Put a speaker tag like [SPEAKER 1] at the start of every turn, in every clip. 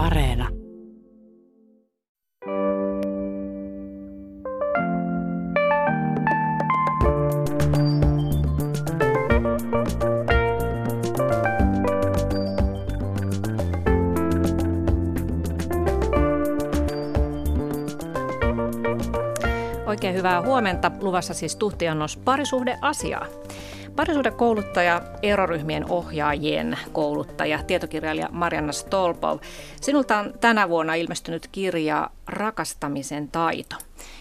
[SPEAKER 1] Areena.
[SPEAKER 2] Oikein hyvää huomenta. Luvassa siis tuhtiannos parisuhdeasiaa. Parisuhdekouluttaja, eroryhmien ohjaajien kouluttaja, tietokirjailija Marianna Stolpov. Sinulta on tänä vuonna ilmestynyt kirja Rakastamisen taito.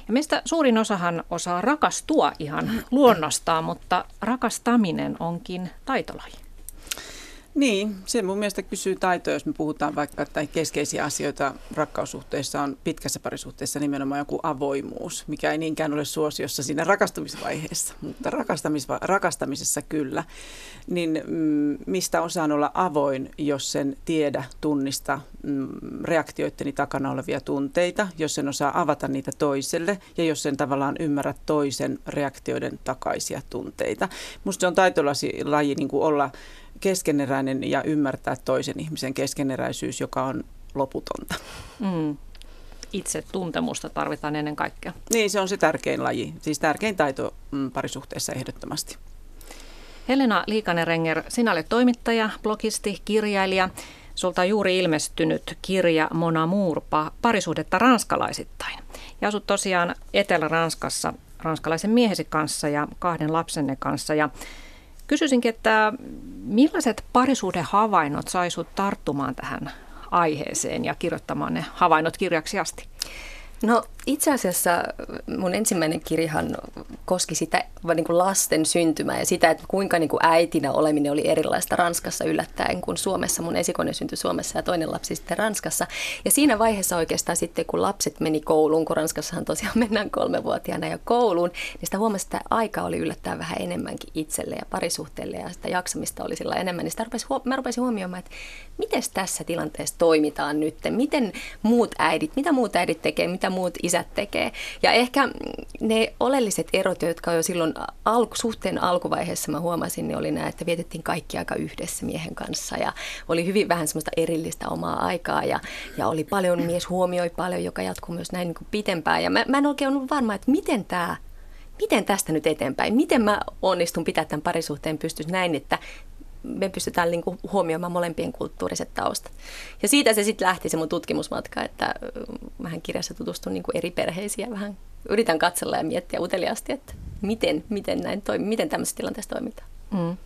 [SPEAKER 2] Ja meistä suurin osahan osaa rakastua ihan luonnostaan, mutta rakastaminen onkin taitolaji.
[SPEAKER 3] Niin, se mun mielestä kysyy taitoa, jos me puhutaan vaikka, tai keskeisiä asioita rakkaussuhteessa on pitkässä parisuhteessa nimenomaan joku avoimuus, mikä ei niinkään ole suosiossa siinä rakastamisvaiheessa, mutta rakastamisva- rakastamisessa kyllä. Niin mm, mistä osaan olla avoin, jos sen tiedä, tunnista mm, reaktioitteni takana olevia tunteita, jos sen osaa avata niitä toiselle ja jos sen tavallaan ymmärrä toisen reaktioiden takaisia tunteita. Musta se on taitolaji niin kuin olla keskeneräinen ja ymmärtää toisen ihmisen keskeneräisyys, joka on loputonta. Mm.
[SPEAKER 2] Itse tuntemusta tarvitaan ennen kaikkea.
[SPEAKER 3] Niin, se on se tärkein laji, siis tärkein taito mm, parisuhteessa ehdottomasti.
[SPEAKER 2] Helena Liikanen-Renger, sinä olet toimittaja, blogisti, kirjailija. Sulta on juuri ilmestynyt kirja Mona Muurpa, parisuhdetta ranskalaisittain. Ja asut tosiaan Etelä-Ranskassa ranskalaisen miehesi kanssa ja kahden lapsenne kanssa. Ja Kysyisinkin, että millaiset parisuuden havainnot sai sut tarttumaan tähän aiheeseen ja kirjoittamaan ne havainnot kirjaksi asti?
[SPEAKER 4] No itse asiassa mun ensimmäinen kirjahan koski sitä niin kuin lasten syntymää ja sitä, että kuinka niin kuin äitinä oleminen oli erilaista Ranskassa yllättäen kuin Suomessa. Mun esikone syntyi Suomessa ja toinen lapsi sitten Ranskassa. Ja siinä vaiheessa oikeastaan sitten, kun lapset meni kouluun, kun Ranskassahan tosiaan mennään kolmevuotiaana ja kouluun, niin sitä huomasi, että aika oli yllättäen vähän enemmänkin itselle ja parisuhteelle ja sitä jaksamista oli sillä enemmän. Niin sitä rupesi, mä rupesin huomioimaan, että miten tässä tilanteessa toimitaan nyt, miten muut äidit, mitä muut äidit tekee, mitä muut isät tekee. Ja ehkä ne oleelliset erot, jotka jo silloin alku, suhteen alkuvaiheessa mä huomasin, niin oli nämä, että vietettiin kaikki aika yhdessä miehen kanssa ja oli hyvin vähän semmoista erillistä omaa aikaa ja, ja oli paljon, mies huomioi paljon, joka jatkuu myös näin niin kuin pitempään. Ja mä, mä en oikein ollut varma, että miten tämä miten tästä nyt eteenpäin? Miten mä onnistun pitää tämän parisuhteen pystyssä näin, että me pystytään niin kuin huomioimaan molempien kulttuuriset taustat. Ja siitä se sitten lähti se mun tutkimusmatka, että vähän kirjassa tutustun niin kuin eri perheisiin ja vähän yritän katsella ja miettiä uteliaasti, että miten, miten, näin toimi, miten tämmöisessä tilanteessa toimitaan. Mm.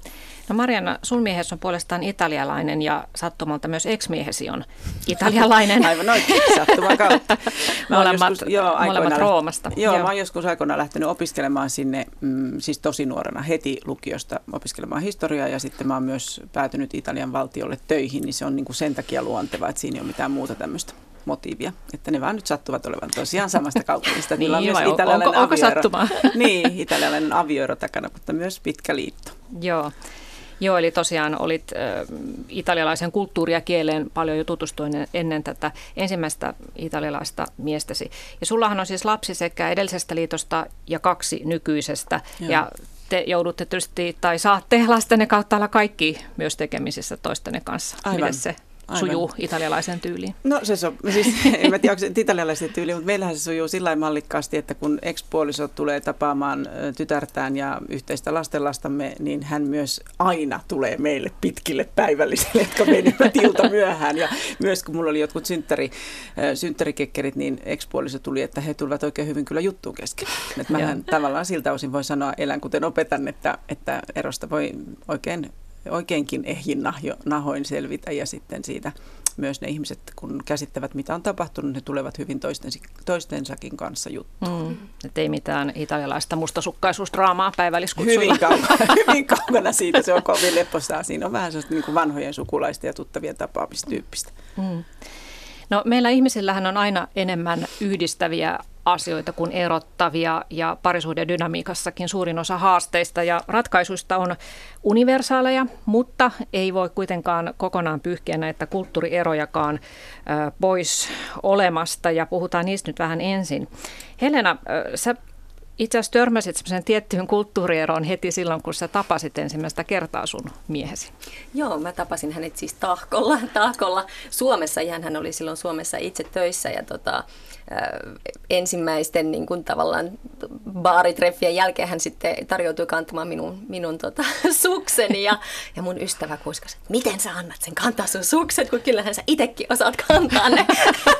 [SPEAKER 2] No Mariana, sun miehesi on puolestaan italialainen ja sattumalta myös ex-miehesi on italialainen.
[SPEAKER 3] Aivan oikein, sattuman kautta.
[SPEAKER 2] molemmat, joskus, joo, molemmat Roomasta.
[SPEAKER 3] Joo, joo, mä oon joskus aikoinaan lähtenyt opiskelemaan sinne, mm, siis tosi nuorena heti lukiosta opiskelemaan historiaa ja sitten mä oon myös päätynyt Italian valtiolle töihin, niin se on niin kuin sen takia luontevaa, että siinä ei ole mitään muuta tämmöistä motiivia, että ne vaan nyt sattuvat olevan tosiaan samasta kaupungista.
[SPEAKER 2] niin, on myös onko, onko sattumaa?
[SPEAKER 3] niin, italialainen avioero takana, mutta myös pitkä liitto.
[SPEAKER 2] Joo. Joo, eli tosiaan olit äh, italialaisen kulttuuria kieleen paljon jo tutustuin ennen tätä ensimmäistä italialaista miestäsi. Ja sullahan on siis lapsi sekä edellisestä liitosta ja kaksi nykyisestä. Joo. Ja te joudutte tietysti, tai saatte lastenne kautta olla kaikki myös tekemisissä toistenne kanssa. Aivan. Miten se Aivan. sujuu italialaisen tyyliin?
[SPEAKER 3] No se on, siis en mä tiedä, onko se italialaisen tyyliin, mutta meillähän se sujuu sillä mallikkaasti, että kun ekspuoliso tulee tapaamaan tytärtään ja yhteistä lastenlastamme, niin hän myös aina tulee meille pitkille päivällisille, jotka menivät ilta myöhään. Ja myös kun mulla oli jotkut synttäri, synttärikekkerit, niin ekspuoliso tuli, että he tulivat oikein hyvin kyllä juttuun kesken. Että mähän tavallaan siltä osin voi sanoa, elän kuten opetan, että, että erosta voi oikein oikeinkin ehjin nahoin selvitä ja sitten siitä myös ne ihmiset, kun käsittävät mitä on tapahtunut, ne tulevat hyvin toistensa, toistensakin kanssa juttuun. Mm.
[SPEAKER 2] Et ei mitään italialaista mustasukkaisuusdraamaa päivälliskutsuilla.
[SPEAKER 3] Hyvin kaukana, hyvin kaukana siitä, se on kovin lepposaa. Siinä on vähän sellaista niin kuin vanhojen sukulaisten ja tuttavien tapaamistyyppistä. Mm.
[SPEAKER 2] No, meillä ihmisillähän on aina enemmän yhdistäviä asioita kuin erottavia ja parisuuden dynamiikassakin suurin osa haasteista ja ratkaisuista on universaaleja, mutta ei voi kuitenkaan kokonaan pyyhkiä näitä kulttuurierojakaan pois olemasta ja puhutaan niistä nyt vähän ensin. Helena, sä itse asiassa törmäsit semmoisen tiettyyn kulttuurieroon heti silloin, kun sä tapasit ensimmäistä kertaa sun miehesi.
[SPEAKER 4] Joo, mä tapasin hänet siis tahkolla. tahkolla. Suomessa, ihan hän oli silloin Suomessa itse töissä ja tota, ensimmäisten niin kuin tavallaan baaritreffien jälkeen hän sitten tarjoutui kantamaan minun, minun tota, sukseni ja, ja mun ystävä kuiskasi, että miten sä annat sen kantaa sun sukset, kun kyllähän sä itekin osaat kantaa ne.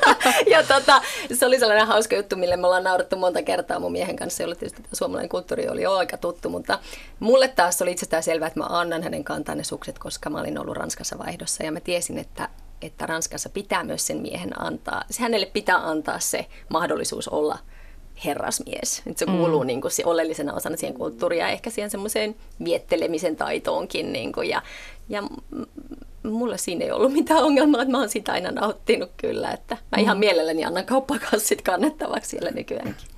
[SPEAKER 4] ja tota, se oli sellainen hauska juttu, mille me ollaan naurattu monta kertaa mun miehen kanssa, jolle tietysti suomalainen kulttuuri oli jo aika tuttu, mutta mulle taas oli itsestään selvää, että mä annan hänen kantaa ne sukset, koska mä olin ollut Ranskassa vaihdossa ja mä tiesin, että että Ranskassa pitää myös sen miehen antaa, hänelle pitää antaa se mahdollisuus olla herrasmies. Nyt se kuuluu mm. niin kuin, se oleellisena osana siihen kulttuuriin ja ehkä siihen semmoiseen viettelemisen taitoonkin. Niin kuin, ja, ja mulla siinä ei ollut mitään ongelmaa, että mä oon sitä aina nauttinut kyllä, että mä ihan mm. mielelläni annan kauppakassit kannettavaksi siellä nykyäänkin.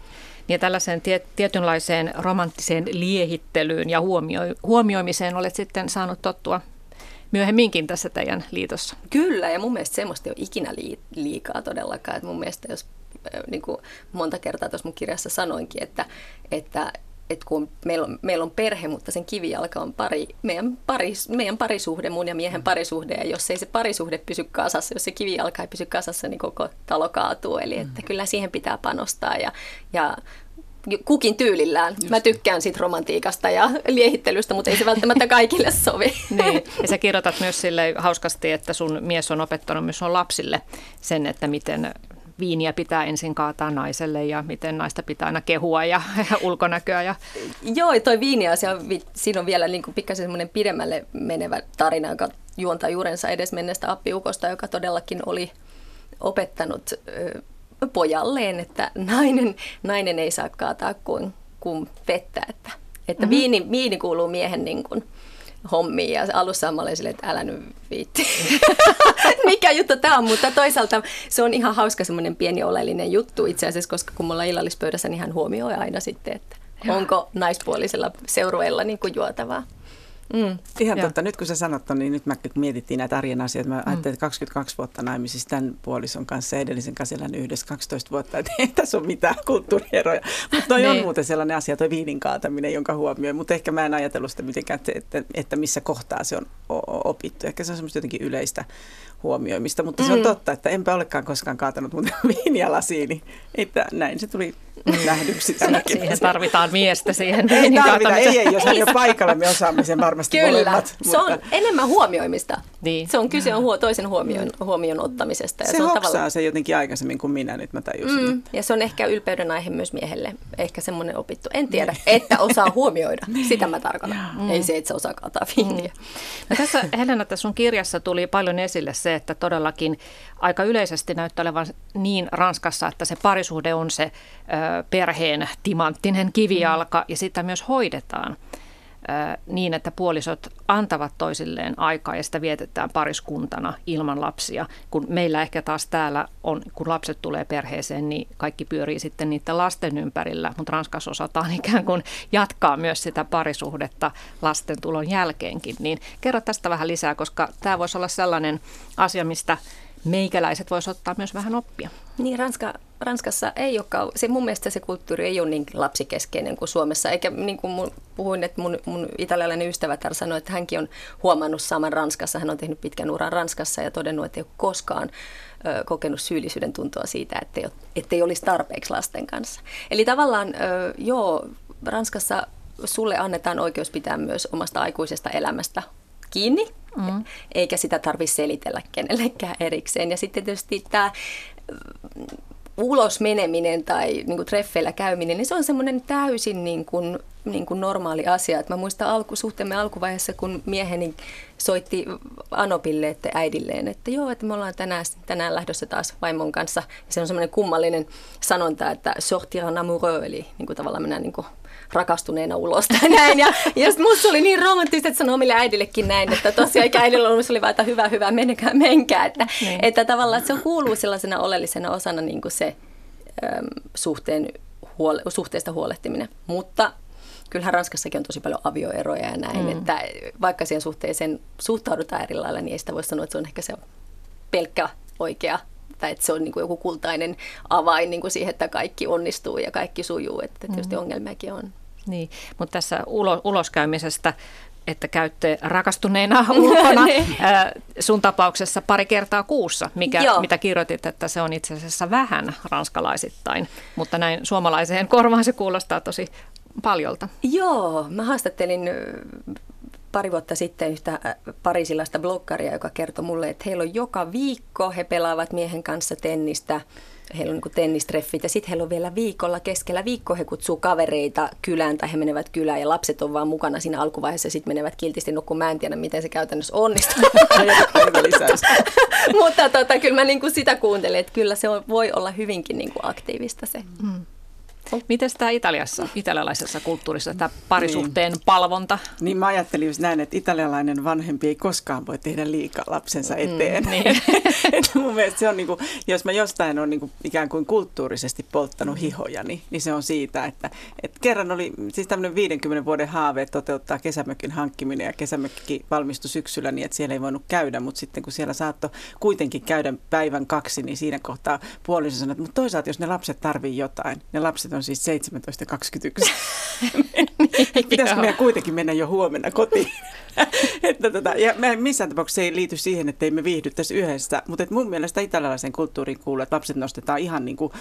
[SPEAKER 2] Ja tällaiseen tie, tietynlaiseen romanttiseen liehittelyyn ja huomio, huomioimiseen olet sitten saanut tottua myöhemminkin tässä teidän liitossa.
[SPEAKER 4] Kyllä, ja mun mielestä semmoista ei ole ikinä liikaa todellakaan. Että mun mielestä jos niin kuin monta kertaa tuossa mun kirjassa sanoinkin, että, että että kun meillä on, meillä on perhe, mutta sen kivijalka on pari, meidän, paris, meidän parisuhde, mun ja miehen parisuhde, ja jos ei se parisuhde pysy kasassa, jos se kivijalka ei pysy kasassa, niin koko talo kaatuu. Eli että mm. kyllä siihen pitää panostaa, ja, ja kukin tyylillään. Just. Mä tykkään siitä romantiikasta ja liehittelystä, mutta ei se välttämättä kaikille sovi.
[SPEAKER 2] niin. Ja sä kirjoitat myös sille hauskasti, että sun mies on opettanut myös sun lapsille sen, että miten viiniä pitää ensin kaataa naiselle ja miten naista pitää aina kehua ja, ja ulkonäköä. Ja...
[SPEAKER 4] Joo, toi viiniasia, siinä on vielä niin pikkasen semmoinen pidemmälle menevä tarina, joka juontaa juurensa edes menneestä appiukosta, joka todellakin oli opettanut pojalleen, että nainen, nainen ei saa kaataa kuin, kuin vettä, että, että mm-hmm. viini, viini kuuluu miehen niin kuin, hommiin ja alussa mä olin silleen, että älä nyt viitti. Mikä juttu tämä on, mutta toisaalta se on ihan hauska semmoinen pieni oleellinen juttu itse asiassa, koska kun me ollaan illallispöydässä, niin hän huomioi aina sitten, että onko naispuolisella seurueella niin kuin juotavaa.
[SPEAKER 3] Mm, Ihan totta. Nyt kun sä sanot niin nyt mä mietittiin näitä arjen asioita. Mä mm. ajattelin, että 22 vuotta naimisissa tämän puolison kanssa ja edellisen kanssa elän yhdessä 12 vuotta, että ei tässä ole mitään kulttuurieroja. Mutta toi on niin. muuten sellainen asia, toi viinin kaataminen, jonka huomioi. Mutta ehkä mä en ajatellut sitä mitenkään, että, että, että missä kohtaa se on opittu. Ehkä se on semmoista jotenkin yleistä huomioimista, mutta mm. se on mm. totta, että enpä olekaan koskaan kaatanut muuten viiniä lasiin, niin että näin se tuli nähdyksi tänäkin.
[SPEAKER 2] Siihen tarvitaan miestä siihen
[SPEAKER 3] Ei tarvita, ei, ei, jos hän jo paikalla, me osaamme sen varmasti
[SPEAKER 4] Kyllä,
[SPEAKER 3] molemmat.
[SPEAKER 4] se on enemmän huomioimista. Niin. Se on kyse on huo, toisen huomion, huomion ottamisesta.
[SPEAKER 3] Ja se, se on hoksaa tavalla... se jotenkin aikaisemmin kuin minä, nyt mä tajusin. Mm,
[SPEAKER 4] että... Ja se on ehkä ylpeyden aihe myös miehelle, ehkä semmoinen opittu. En tiedä, niin. että osaa huomioida, niin. sitä mä tarkoitan. Mm. Ei se, että se osaa kaataa viiniä. Mm.
[SPEAKER 2] No tässä Helena, tässä sun kirjassa tuli paljon esille se, että todellakin aika yleisesti näyttää olevan niin Ranskassa, että se parisuhde on se ö, perheen timanttinen kivijalka ja sitä myös hoidetaan niin, että puolisot antavat toisilleen aikaa ja sitä vietetään pariskuntana ilman lapsia. Kun meillä ehkä taas täällä on, kun lapset tulee perheeseen, niin kaikki pyörii sitten niiden lasten ympärillä, mutta Ranskassa osataan ikään kuin jatkaa myös sitä parisuhdetta lasten tulon jälkeenkin. Niin kerro tästä vähän lisää, koska tämä voisi olla sellainen asia, mistä meikäläiset voisivat ottaa myös vähän oppia.
[SPEAKER 4] Niin, Ranska, Ranskassa ei ole, se mun mielestä se kulttuuri ei ole niin lapsikeskeinen kuin Suomessa. Eikä niin kuin mun, puhuin, että mun, mun italialainen ystävä täällä sanoi, että hänkin on huomannut saman Ranskassa. Hän on tehnyt pitkän uran Ranskassa ja todennut, että ei ole koskaan ö, kokenut syyllisyyden tuntoa siitä, että ei, ettei olisi tarpeeksi lasten kanssa. Eli tavallaan, ö, joo, Ranskassa sulle annetaan oikeus pitää myös omasta aikuisesta elämästä kiinni, mm. eikä sitä tarvitse selitellä kenellekään erikseen. Ja sitten tietysti tämä ulos meneminen tai niin kuin treffeillä käyminen, niin se on semmoinen täysin niin kuin, niin kuin normaali asia. Et mä muistan alku, suhteemme alkuvaiheessa, kun mieheni soitti Anopille, että äidilleen, että joo, että me ollaan tänään, tänään lähdössä taas vaimon kanssa. Ja se on semmoinen kummallinen sanonta, että sortir en amoureux, eli niin kuin tavallaan mennään niin kuin rakastuneena ulos tai näin. Ja, ja musta oli niin romanttista, että sanoi omille äidillekin näin, että tosiaan eikä äidillä ollut, oli vaan, että hyvä, hyvä, menkää, menkää. Että, niin. että tavallaan että se kuuluu sellaisena oleellisena osana niin kuin se äm, suhteen, huole, suhteesta huolehtiminen. Mutta kyllähän Ranskassakin on tosi paljon avioeroja ja näin, mm. että vaikka siihen suhteeseen suhtaudutaan eri lailla, niin ei sitä voi sanoa, että se on ehkä se pelkkä oikea että, että se on niin kuin joku kultainen avain niin kuin siihen, että kaikki onnistuu ja kaikki sujuu, että tietysti mm. ongelmiakin on.
[SPEAKER 2] Niin, mutta tässä ulo, uloskäymisestä että käytte rakastuneena ulkona niin. sun tapauksessa pari kertaa kuussa, mikä, mitä kirjoitit, että se on itse asiassa vähän ranskalaisittain, mutta näin suomalaiseen korvaan se kuulostaa tosi paljolta.
[SPEAKER 4] Joo, mä haastattelin pari vuotta sitten yhtä parisilaista bloggaria, joka kertoi mulle, että heillä on joka viikko, he pelaavat miehen kanssa tennistä heillä on niin tennistreffit ja sitten heillä on vielä viikolla keskellä viikko he kutsuu kavereita kylään tai he menevät kylään ja lapset on vaan mukana siinä alkuvaiheessa ja sitten menevät kiltisti nukkumaan. Mä en tiedä, miten se käytännössä onnistuu. Mutta tota, kyllä mä niin kuin sitä kuuntelin, että kyllä se on, voi olla hyvinkin niin kuin aktiivista se. Mm.
[SPEAKER 2] Miten tämä Italiassa, italialaisessa kulttuurissa, tämä parisuhteen niin. palvonta?
[SPEAKER 3] Niin mä ajattelin just näin, että italialainen vanhempi ei koskaan voi tehdä liikaa lapsensa mm, eteen. Mm, niin. että mun mielestä se on, niin kuin, jos mä jostain on niin kuin, ikään kuin kulttuurisesti polttanut hihoja, niin, niin se on siitä, että, että kerran oli siis tämmöinen 50 vuoden haave, että toteuttaa kesämökin hankkiminen ja kesämökki valmistui syksyllä niin, että siellä ei voinut käydä, mutta sitten kun siellä saattoi kuitenkin käydä päivän kaksi, niin siinä kohtaa puoliso sanoi, että mutta toisaalta jos ne lapset tarvii jotain, ne lapset on siis 17.21. Pitäisikö meidän kuitenkin mennä jo huomenna kotiin? että tota, ja mä missään tapauksessa ei liity siihen, että me viihdyttäisi yhdessä, mutta et mun mielestä italialaisen kulttuuriin kuuluu, että lapset nostetaan ihan niin kuin,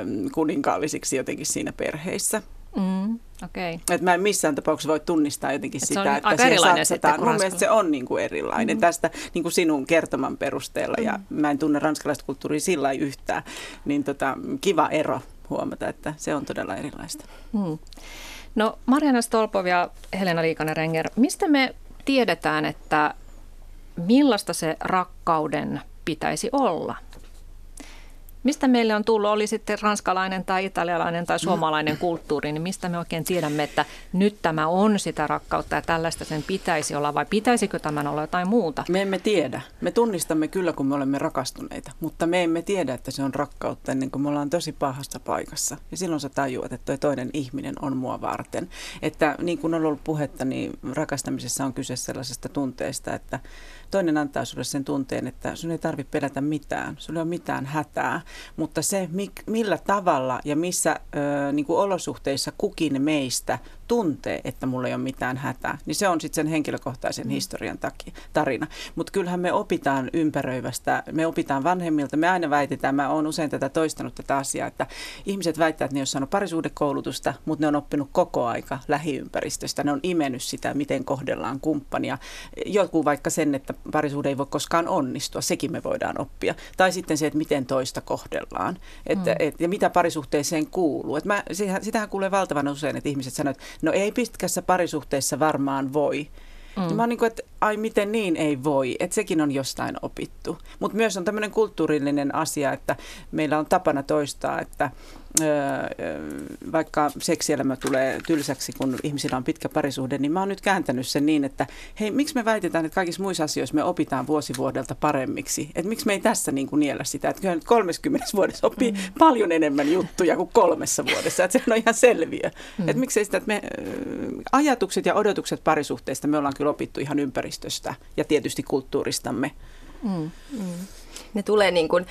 [SPEAKER 3] äm, kuninkaallisiksi jotenkin siinä perheissä.
[SPEAKER 2] Mm, okay.
[SPEAKER 3] Et mä en missään tapauksessa voi tunnistaa jotenkin Et sitä, että siihen satsataan. Mun mielestä se on niin kuin erilainen mm. tästä niin kuin sinun kertoman perusteella mm. ja mä en tunne ranskalaista kulttuuria sillä yhtään. Niin tota, kiva ero huomata, että se on todella erilaista. Hmm.
[SPEAKER 2] No Mariana Stolpov ja Helena Liikanen-Renger, mistä me tiedetään, että millaista se rakkauden pitäisi olla? Mistä meille on tullut, oli sitten ranskalainen tai italialainen tai suomalainen kulttuuri, niin mistä me oikein tiedämme, että nyt tämä on sitä rakkautta ja tällaista sen pitäisi olla vai pitäisikö tämän olla jotain muuta?
[SPEAKER 3] Me emme tiedä. Me tunnistamme kyllä, kun me olemme rakastuneita, mutta me emme tiedä, että se on rakkautta ennen kuin me ollaan tosi pahassa paikassa. Ja silloin sä tajuat, että toi toinen ihminen on mua varten. Että niin kuin on ollut puhetta, niin rakastamisessa on kyse sellaisesta tunteesta, että toinen antaa sulle sen tunteen, että sun ei tarvitse pelätä mitään, sulla ei ole mitään hätää, mutta se millä tavalla ja missä ö, niin kuin olosuhteissa kukin meistä tuntee, että mulla ei ole mitään hätää, niin se on sitten sen henkilökohtaisen mm. historian takia, tarina. Mutta kyllähän me opitaan ympäröivästä, me opitaan vanhemmilta, me aina väitetään, mä oon usein tätä toistanut tätä asiaa, että ihmiset väittävät, että ne on saanut parisuudekoulutusta, mutta ne on oppinut koko aika lähiympäristöstä, ne on imennyt sitä, miten kohdellaan kumppania. Joku vaikka sen, että parisuhde ei voi koskaan onnistua, sekin me voidaan oppia. Tai sitten se, että miten toista kohdellaan että, mm. et, ja mitä parisuhteeseen kuuluu. Et mä, sitähän kuulee valtavan usein, että ihmiset sanoo, että no ei pitkässä parisuhteessa varmaan voi. Mm. Mä oon niin kuin, että ai miten niin ei voi, että sekin on jostain opittu. Mutta myös on tämmöinen kulttuurillinen asia, että meillä on tapana toistaa, että vaikka seksielämä tulee tylsäksi, kun ihmisillä on pitkä parisuhde, niin mä oon nyt kääntänyt sen niin, että hei, miksi me väitetään, että kaikissa muissa asioissa me opitaan vuosivuodelta paremmiksi? Että miksi me ei tässä niin kuin niellä sitä, että kyllä nyt 30 vuodessa oppii mm. paljon enemmän juttuja kuin kolmessa vuodessa, että se on ihan selviö. Mm. Että miksei sitä, että me ajatukset ja odotukset parisuhteista me ollaan kyllä opittu ihan ympäristöstä ja tietysti kulttuuristamme. Mm.
[SPEAKER 4] Mm ne tulee niin kuin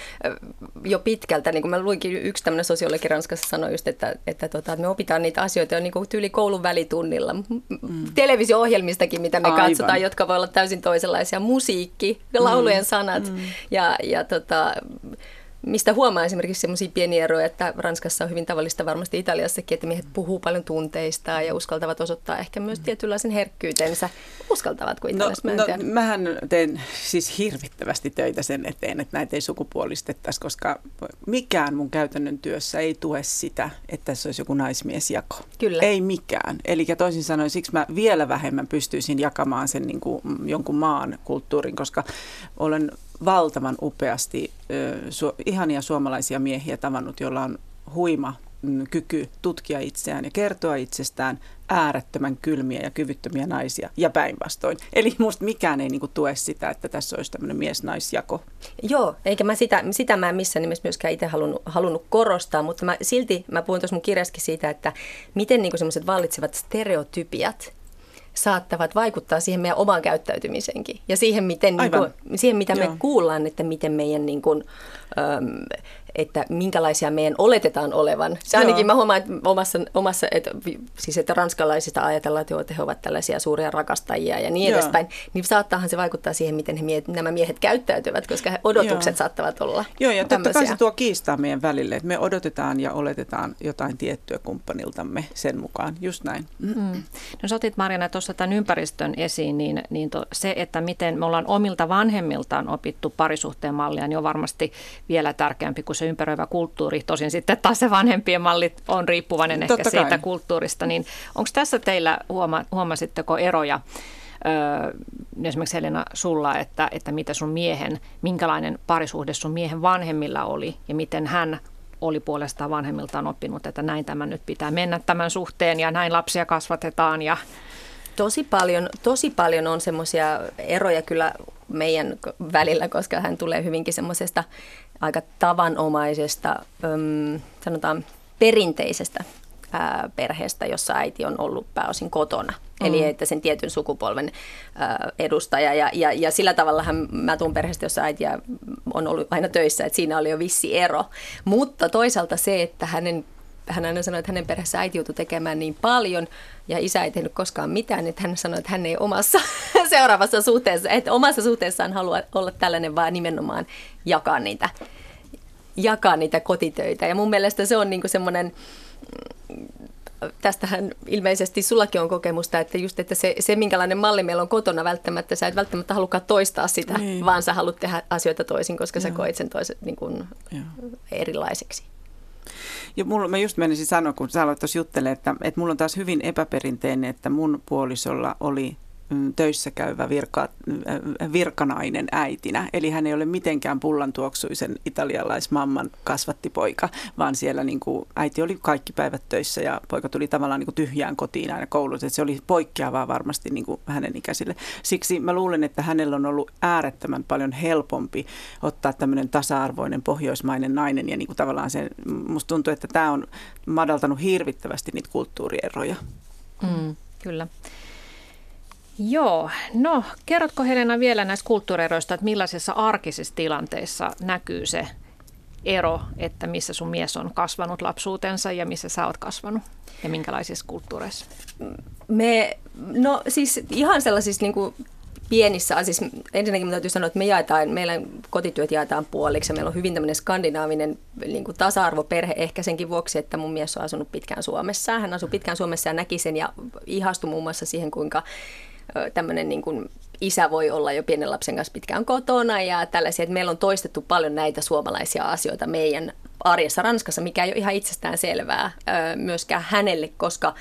[SPEAKER 4] jo pitkältä, niin kuin mä luinkin, yksi tämmöinen sosiologi Ranskassa sanoi just, että, että, tota, että me opitaan niitä asioita jo niin kuin tyyli koulun välitunnilla. Mm. Televisio-ohjelmistakin, mitä me Aivan. katsotaan, jotka voi olla täysin toisenlaisia. Musiikki, laulujen sanat mm. ja, ja tota, mistä huomaa esimerkiksi sellaisia pieniä eroja, että Ranskassa on hyvin tavallista varmasti Italiassakin, että miehet puhuu paljon tunteista ja uskaltavat osoittaa ehkä myös tietynlaisen herkkyytensä. Uskaltavat kuin
[SPEAKER 3] no, no, mähän teen siis hirvittävästi töitä sen eteen, että näitä ei sukupuolistettaisi, koska mikään mun käytännön työssä ei tue sitä, että se olisi joku naismiesjako.
[SPEAKER 4] Kyllä.
[SPEAKER 3] Ei mikään. Eli toisin sanoen siksi mä vielä vähemmän pystyisin jakamaan sen niin kuin jonkun maan kulttuurin, koska olen valtavan upeasti su, ihania suomalaisia miehiä tavannut, joilla on huima mm, kyky tutkia itseään ja kertoa itsestään äärettömän kylmiä ja kyvyttömiä naisia ja päinvastoin. Eli musta mikään ei niinku tue sitä, että tässä olisi tämmöinen mies-naisjako.
[SPEAKER 4] Joo, eikä mä sitä, sitä mä en missään nimessä myöskään itse halunnut, halunnut korostaa, mutta mä, silti mä puhun tuossa mun kirjaskin siitä, että miten niinku semmoiset vallitsevat stereotypiat saattavat vaikuttaa siihen meidän omaan käyttäytymiseenkin ja siihen, miten, niin kuin, siihen mitä Joo. me kuullaan, että miten meidän niin kuin, että minkälaisia meidän oletetaan olevan. Se ainakin Joo. mä huomaan että omassa, omassa että, siis että ranskalaisista ajatellaan, että he ovat tällaisia suuria rakastajia ja niin Joo. edespäin, niin saattaahan se vaikuttaa siihen, miten he miehet, nämä miehet käyttäytyvät, koska he odotukset Joo. saattavat olla
[SPEAKER 3] Joo, ja totta kai se tuo kiistaa meidän välille, että me odotetaan ja oletetaan jotain tiettyä kumppaniltamme sen mukaan, just näin. Mm.
[SPEAKER 2] No sä otit Marjana tuossa tämän ympäristön esiin, niin, niin to, se, että miten me ollaan omilta vanhemmiltaan opittu parisuhteen mallia, niin on varmasti vielä tärkeämpi kuin se ympäröivä kulttuuri. Tosin sitten taas se vanhempien malli on riippuvainen Totta ehkä kai. siitä kulttuurista. Niin onko tässä teillä, huoma, huomasitteko eroja Öö, esimerkiksi Helena sulla, että, että mitä sun miehen, minkälainen parisuhde sun miehen vanhemmilla oli ja miten hän oli puolestaan vanhemmiltaan oppinut, että näin tämä nyt pitää mennä tämän suhteen ja näin lapsia kasvatetaan. Ja...
[SPEAKER 4] Tosi paljon, tosi paljon on semmoisia eroja kyllä meidän välillä, koska hän tulee hyvinkin semmoisesta aika tavanomaisesta, äm, sanotaan perinteisestä ää, perheestä, jossa äiti on ollut pääosin kotona. Mm. Eli että sen tietyn sukupolven ää, edustaja. Ja, ja, ja sillä tavalla mä tuun perheestä, jossa äiti on ollut aina töissä, että siinä oli jo vissi ero. Mutta toisaalta se, että hänen hän aina sanoi, että hänen perheessä äiti joutui tekemään niin paljon ja isä ei tehnyt koskaan mitään, että hän sanoi, että hän ei omassa seuraavassa suhteessa, että omassa suhteessaan halua olla tällainen, vaan nimenomaan jakaa niitä, jakaa niitä kotitöitä. Ja mun mielestä se on niinku semmoinen, tästähän ilmeisesti sullakin on kokemusta, että just, että se, se minkälainen malli meillä on kotona välttämättä, sä et välttämättä halukkaan toistaa sitä, niin. vaan sä haluat tehdä asioita toisin, koska Joo. sä koet sen toisen niin kuin erilaiseksi.
[SPEAKER 3] Ja mulla, mä just menisin sanoa, kun sä aloit tuossa juttelemaan, että, että mulla on taas hyvin epäperinteinen, että mun puolisolla oli Mm, töissä käyvä virka, äh, virkanainen äitinä. Eli hän ei ole mitenkään pullantuoksuisen italialaismamman kasvattipoika, vaan siellä niin kuin, äiti oli kaikki päivät töissä ja poika tuli tavallaan niin kuin tyhjään kotiin aina koulussa. Se oli poikkeavaa varmasti niin kuin hänen ikäisille. Siksi mä luulen, että hänellä on ollut äärettömän paljon helpompi ottaa tämmöinen tasa-arvoinen pohjoismainen nainen. Ja niin kuin tavallaan se, musta tuntuu, että tämä on madaltanut hirvittävästi niitä kulttuurieroja.
[SPEAKER 2] Mm, kyllä. Joo, no kerrotko Helena vielä näistä kulttuurieroista, että millaisissa arkisissa tilanteissa näkyy se ero, että missä sun mies on kasvanut lapsuutensa ja missä sä oot kasvanut ja minkälaisissa kulttuureissa?
[SPEAKER 4] Me, no siis ihan sellaisissa niin kuin pienissä, siis ensinnäkin mä täytyy sanoa, että me jaetaan, meillä kotityöt jaetaan puoliksi ja meillä on hyvin tämmöinen skandinaavinen niin kuin tasa-arvoperhe ehkä senkin vuoksi, että mun mies on asunut pitkään Suomessa. Hän asui pitkään Suomessa ja näki sen ja ihastui muun muassa siihen, kuinka tämmöinen niin kuin isä voi olla jo pienen lapsen kanssa pitkään kotona ja tällaisia, että meillä on toistettu paljon näitä suomalaisia asioita meidän arjessa Ranskassa, mikä ei ole ihan itsestään selvää myöskään hänelle, koska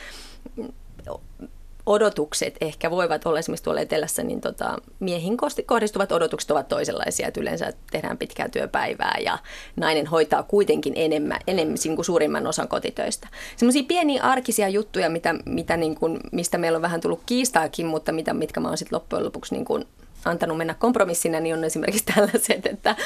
[SPEAKER 4] odotukset ehkä voivat olla esimerkiksi tuolla etelässä, niin tota, miehiin kohdistuvat odotukset ovat toisenlaisia, että yleensä tehdään pitkää työpäivää ja nainen hoitaa kuitenkin enemmän, enemmän niin kuin suurimman osan kotitöistä. Sellaisia pieniä arkisia juttuja, mitä, mitä niin kuin, mistä meillä on vähän tullut kiistaakin, mutta mitä, mitkä mä oon sitten loppujen lopuksi niin kuin antanut mennä kompromissina, niin on esimerkiksi tällaiset, että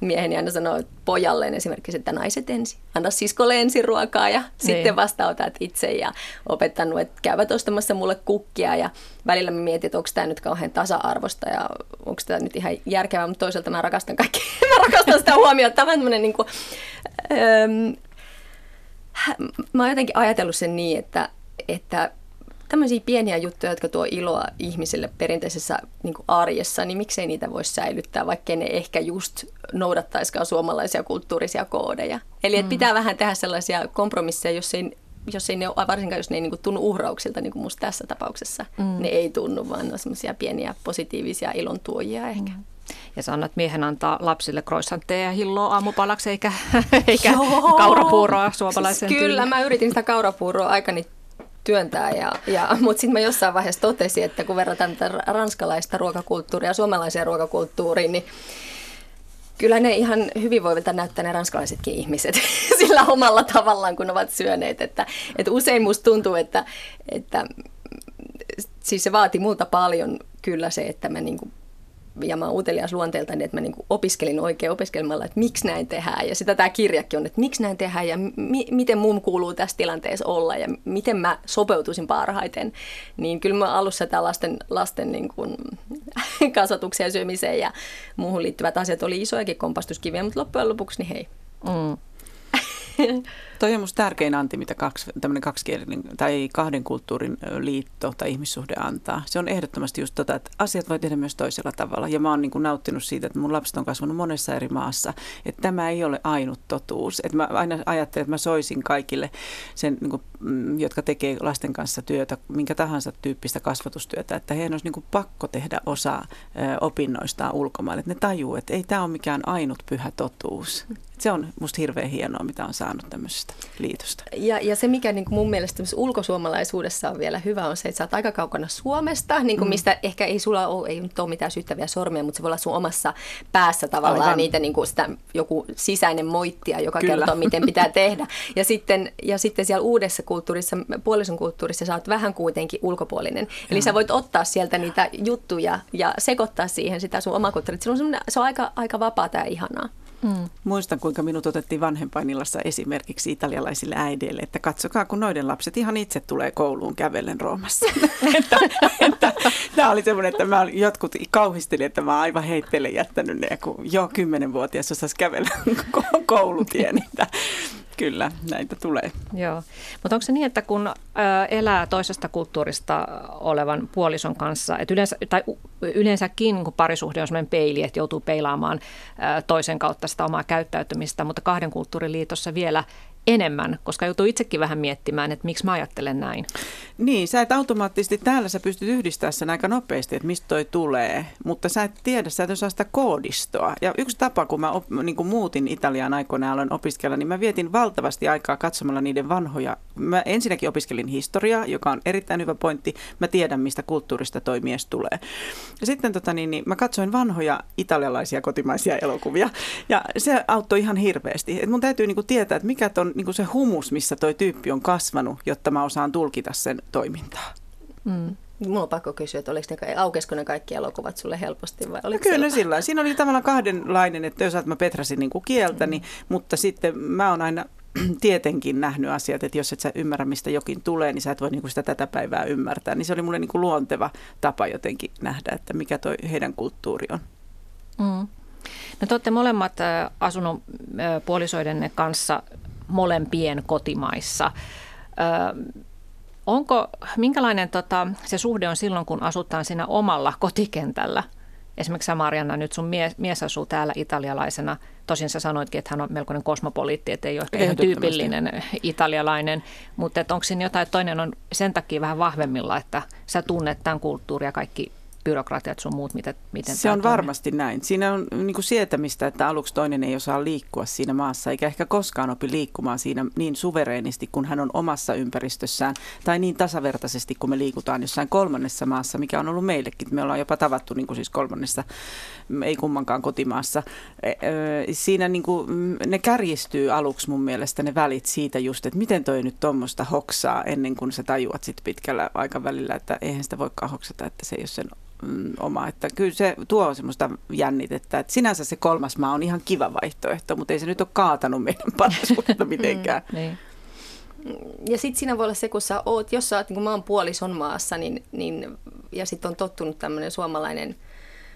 [SPEAKER 4] mieheni aina sanoo pojalleen esimerkiksi, että naiset ensin. Anna siskolle ensin ruokaa ja niin. sitten vasta otat itse ja opettanut, että käyvät ostamassa mulle kukkia ja välillä mä mietin, että onko tämä nyt kauhean tasa-arvosta ja onko tämä nyt ihan järkevää, mutta toisaalta mä rakastan kaikki, mä rakastan sitä huomiota. Tämä on niin kuin, ähm, mä oon jotenkin ajatellut sen niin, että, että tämmöisiä pieniä juttuja, jotka tuo iloa ihmisille perinteisessä niin arjessa, niin miksei niitä voisi säilyttää, vaikka ne ehkä just noudattaisikaan suomalaisia kulttuurisia koodeja. Eli että mm. pitää vähän tehdä sellaisia kompromisseja, jos ei, jos ei ne ole, varsinkaan jos ne ei niin kuin tunnu uhrauksilta, niin kuin musta tässä tapauksessa, mm. ne ei tunnu, vaan ne on semmoisia pieniä positiivisia ilon tuojia ehkä. Mm.
[SPEAKER 2] Ja sä annat miehen antaa lapsille kroissantteja ja hilloa aamupalaksi, eikä, eikä kaurapuuroa suomalaisen
[SPEAKER 4] Kyllä, tyyliin. mä yritin sitä kaurapuuroa aikani työntää. Ja, ja, Mutta sitten mä jossain vaiheessa totesin, että kun verrataan tätä ranskalaista ruokakulttuuria ja suomalaiseen ruokakulttuuriin, niin kyllä ne ihan hyvinvoivilta näyttää ne ranskalaisetkin ihmiset sillä omalla tavallaan, kun ovat syöneet. Että, että usein musta tuntuu, että, että siis se vaati multa paljon kyllä se, että mä niin kuin ja mä oon utelias luonteeltani, että mä niin opiskelin oikein opiskelmalla, että miksi näin tehdään. Ja sitä tämä kirjakin on, että miksi näin tehdään ja mi- miten mun kuuluu tässä tilanteessa olla ja miten mä sopeutuisin parhaiten. Niin kyllä mä alussa tämä lasten, lasten niin kuin kasvatukseen ja syömiseen ja muuhun liittyvät asiat oli isojakin kompastuskiviä, mutta loppujen lopuksi niin hei. Mm.
[SPEAKER 3] Toi on musta tärkein anti, mitä kaksi, kaksikielinen tai kahden kulttuurin liitto tai ihmissuhde antaa. Se on ehdottomasti just tota, että asiat voi tehdä myös toisella tavalla. Ja mä oon niin kuin nauttinut siitä, että mun lapset on kasvanut monessa eri maassa. Että tämä ei ole ainut totuus. Että mä aina ajattelen, että mä soisin kaikille, sen, niin kuin, mm, jotka tekee lasten kanssa työtä, minkä tahansa tyyppistä kasvatustyötä, että heidän olisi niin kuin pakko tehdä osa opinnoistaan ulkomaille. Että ne tajuu, että ei tämä ole mikään ainut pyhä totuus. Se on musta hirveän hienoa, mitä on saanut tämmöisestä liitosta.
[SPEAKER 4] Ja, ja se, mikä niin kuin mun mielestä ulkosuomalaisuudessa on vielä hyvä, on se, että sä oot aika kaukana Suomesta, niin kuin mm. mistä ehkä ei sulla ole, ei nyt ole mitään syyttäviä sormia, mutta se voi olla sun omassa päässä tavallaan Aivan. niitä niin kuin sitä, joku sisäinen moittia, joka Kyllä. kertoo, miten pitää tehdä. Ja sitten, ja sitten siellä uudessa kulttuurissa, puolison kulttuurissa, sä oot vähän kuitenkin ulkopuolinen. Eli ja. sä voit ottaa sieltä niitä juttuja ja sekoittaa siihen sitä sun omaa kulttuuria. Se on, se on aika, aika vapaata ja ihanaa.
[SPEAKER 3] Mm. Muistan, kuinka minut otettiin vanhempainillassa esimerkiksi italialaisille äideille, että katsokaa, kun noiden lapset ihan itse tulee kouluun kävellen Roomassa. että, että, tämä oli semmoinen, että mä jotkut kauhistelin, että mä aivan heitteille jättänyt ne, kun jo kymmenenvuotias osasi kävellä koulutien. Kyllä, näitä tulee.
[SPEAKER 2] Joo, mutta onko se niin, että kun elää toisesta kulttuurista olevan puolison kanssa, että yleensä, tai yleensäkin niin parisuhde on sellainen peili, että joutuu peilaamaan toisen kautta sitä omaa käyttäytymistä, mutta kahden kulttuuriliitossa vielä enemmän, koska joutuu itsekin vähän miettimään, että miksi mä ajattelen näin.
[SPEAKER 3] Niin, sä et automaattisesti täällä sä pystyt yhdistämään sen aika nopeasti, että mistä toi tulee, mutta sä et tiedä, sä et osaa sitä koodistoa. Ja yksi tapa, kun mä op, niin kun muutin Italiaan aikoina aloin opiskella, niin mä vietin valtavasti aikaa katsomalla niiden vanhoja. Mä ensinnäkin opiskelin historiaa, joka on erittäin hyvä pointti. Mä tiedän, mistä kulttuurista toi mies tulee. Ja sitten tota, niin, niin, mä katsoin vanhoja italialaisia kotimaisia elokuvia ja se auttoi ihan hirveästi. Et mun täytyy niin tietää, että mikä on niin se humus, missä toi tyyppi on kasvanut, jotta mä osaan tulkita sen toimintaa.
[SPEAKER 4] Mm. Mulla on pakko kysyä, että oliko ne, aukesko ne kaikki elokuvat sulle helposti vai
[SPEAKER 3] oliko kyllä sillä Siinä oli tavallaan kahdenlainen, että jos mä petrasin niin kuin kieltäni, mm. mutta sitten mä oon aina tietenkin nähnyt asiat, että jos et sä ymmärrä, mistä jokin tulee, niin sä et voi niin kuin sitä tätä päivää ymmärtää. Niin se oli mulle niin kuin luonteva tapa jotenkin nähdä, että mikä toi heidän kulttuuri on.
[SPEAKER 2] Mm. No te olette molemmat asunut puolisoidenne kanssa molempien kotimaissa. Ö, onko, minkälainen tota, se suhde on silloin, kun asutaan siinä omalla kotikentällä? Esimerkiksi sä Marianna, nyt sun mies, mies asuu täällä italialaisena. Tosin sä sanoitkin, että hän on melkoinen kosmopoliitti, että ei ole ihan tyypillinen italialainen. Mutta onko siinä jotain, että toinen on sen takia vähän vahvemmilla, että sä tunnet tämän kulttuuria ja kaikki byrokratiat sun muut, miten, miten
[SPEAKER 3] Se on toimii. varmasti näin. Siinä on niin kuin sietämistä, että aluksi toinen ei osaa liikkua siinä maassa, eikä ehkä koskaan opi liikkumaan siinä niin suvereenisti, kun hän on omassa ympäristössään, tai niin tasavertaisesti, kun me liikutaan jossain kolmannessa maassa, mikä on ollut meillekin. Me ollaan jopa tavattu niin kuin siis kolmannessa, ei kummankaan kotimaassa. E, siinä niin kuin, mm, ne kärjistyy aluksi mun mielestä ne välit siitä just, että miten toi nyt tuommoista hoksaa ennen kuin sä tajuat sitten pitkällä aikavälillä, että eihän sitä voikaan hoksata, että se ei ole sen oma. Että kyllä se tuo semmoista jännitettä. Että sinänsä se kolmas maa on ihan kiva vaihtoehto, mutta ei se nyt ole kaatanut meidän parisuutta mitenkään. mm, niin.
[SPEAKER 4] Ja sitten siinä voi olla se, kun sä oot, jos sä oot, niin kun mä oon puolison maassa, niin, niin, ja sitten on tottunut tämmöinen suomalainen –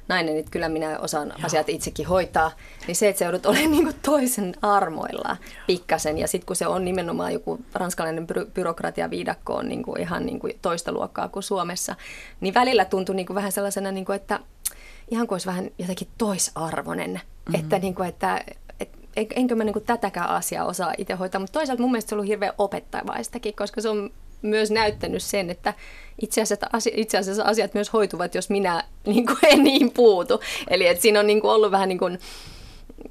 [SPEAKER 4] nainen, että kyllä minä osaan Joo. asiat itsekin hoitaa, niin se, että se joudut olemaan niin kuin toisen armoilla pikkasen, ja sitten kun se on nimenomaan joku ranskalainen by- byrokratiaviidakko on niin kuin ihan niin kuin toista luokkaa kuin Suomessa, niin välillä tuntuu niin kuin vähän sellaisena, niin kuin, että ihan kuin olisi vähän jotenkin toisarvoinen, mm-hmm. että, niin kuin, että enkö mä niin tätäkään asiaa osaa itse hoitaa, mutta toisaalta mun mielestä se on ollut hirveän opettavaistakin, koska se on myös näyttänyt sen, että itse asiassa, itse asiassa asiat myös hoituvat, jos minä niin kuin, en niin puutu. Eli että siinä on niin kuin, ollut vähän niin kuin,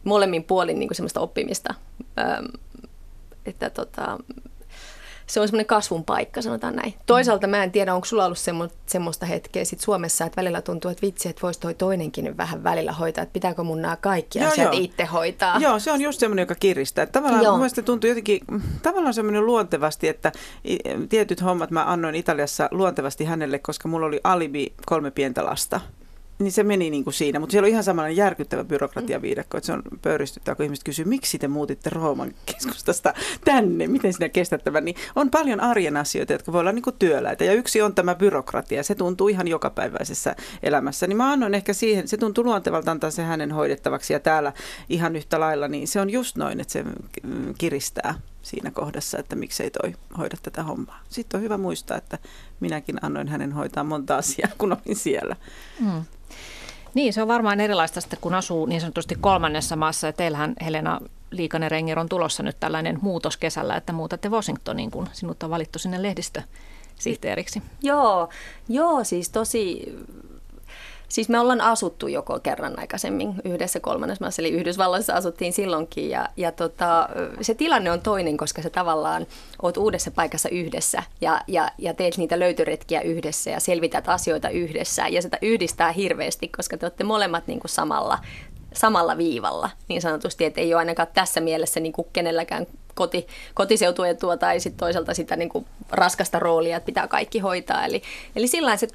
[SPEAKER 4] molemmin puolin niin kuin, semmoista oppimista. Että tota, se on semmoinen kasvun paikka, sanotaan näin. Toisaalta mä en tiedä, onko sulla ollut semmo, semmoista hetkeä sit Suomessa, että välillä tuntuu, että vitsi, että voisi toi toinenkin vähän välillä hoitaa, että pitääkö mun nämä kaikki joo, asiat joo. itse hoitaa.
[SPEAKER 3] Joo, se on just semmoinen, joka kiristää. Tavallaan joo. mun tuntuu jotenkin, tavallaan semmoinen luontevasti, että tietyt hommat mä annoin Italiassa luontevasti hänelle, koska mulla oli alibi kolme pientä lasta. Niin se meni niin kuin siinä, mutta siellä on ihan samanlainen järkyttävä byrokratiaviidakko, että se on pöyristyttävä, kun ihmiset kysyy, miksi te muutitte Rooman keskustasta tänne, miten sinä kestät tämän, niin on paljon arjen asioita, jotka voi olla niin kuin työläitä, ja yksi on tämä byrokratia, se tuntuu ihan jokapäiväisessä elämässä, niin mä annoin ehkä siihen, se tuntuu luontevalta antaa se hänen hoidettavaksi, ja täällä ihan yhtä lailla, niin se on just noin, että se kiristää siinä kohdassa, että miksei toi hoida tätä hommaa. Sitten on hyvä muistaa, että minäkin annoin hänen hoitaa monta asiaa, kun olin siellä. Mm.
[SPEAKER 2] Niin, se on varmaan erilaista sitten, kun asuu niin sanotusti kolmannessa maassa. Ja teillähän, Helena Liikanen-Renger, on tulossa nyt tällainen muutos kesällä, että muutatte Washingtoniin, kun sinut on valittu sinne lehdistösihteeriksi.
[SPEAKER 4] Joo, joo siis tosi Siis me ollaan asuttu joko kerran aikaisemmin yhdessä kolmannessa maassa, eli Yhdysvalloissa asuttiin silloinkin. Ja, ja tota, se tilanne on toinen, koska sä tavallaan oot uudessa paikassa yhdessä ja, ja, ja teet niitä löytöretkiä yhdessä ja selvität asioita yhdessä. Ja sitä yhdistää hirveästi, koska te olette molemmat niin kuin samalla samalla viivalla niin sanotusti, että ei ole ainakaan tässä mielessä niin kuin kenelläkään koti, kotiseutuetua tai sitten toisaalta sitä niin kuin raskasta roolia, että pitää kaikki hoitaa. Eli, eli sillä se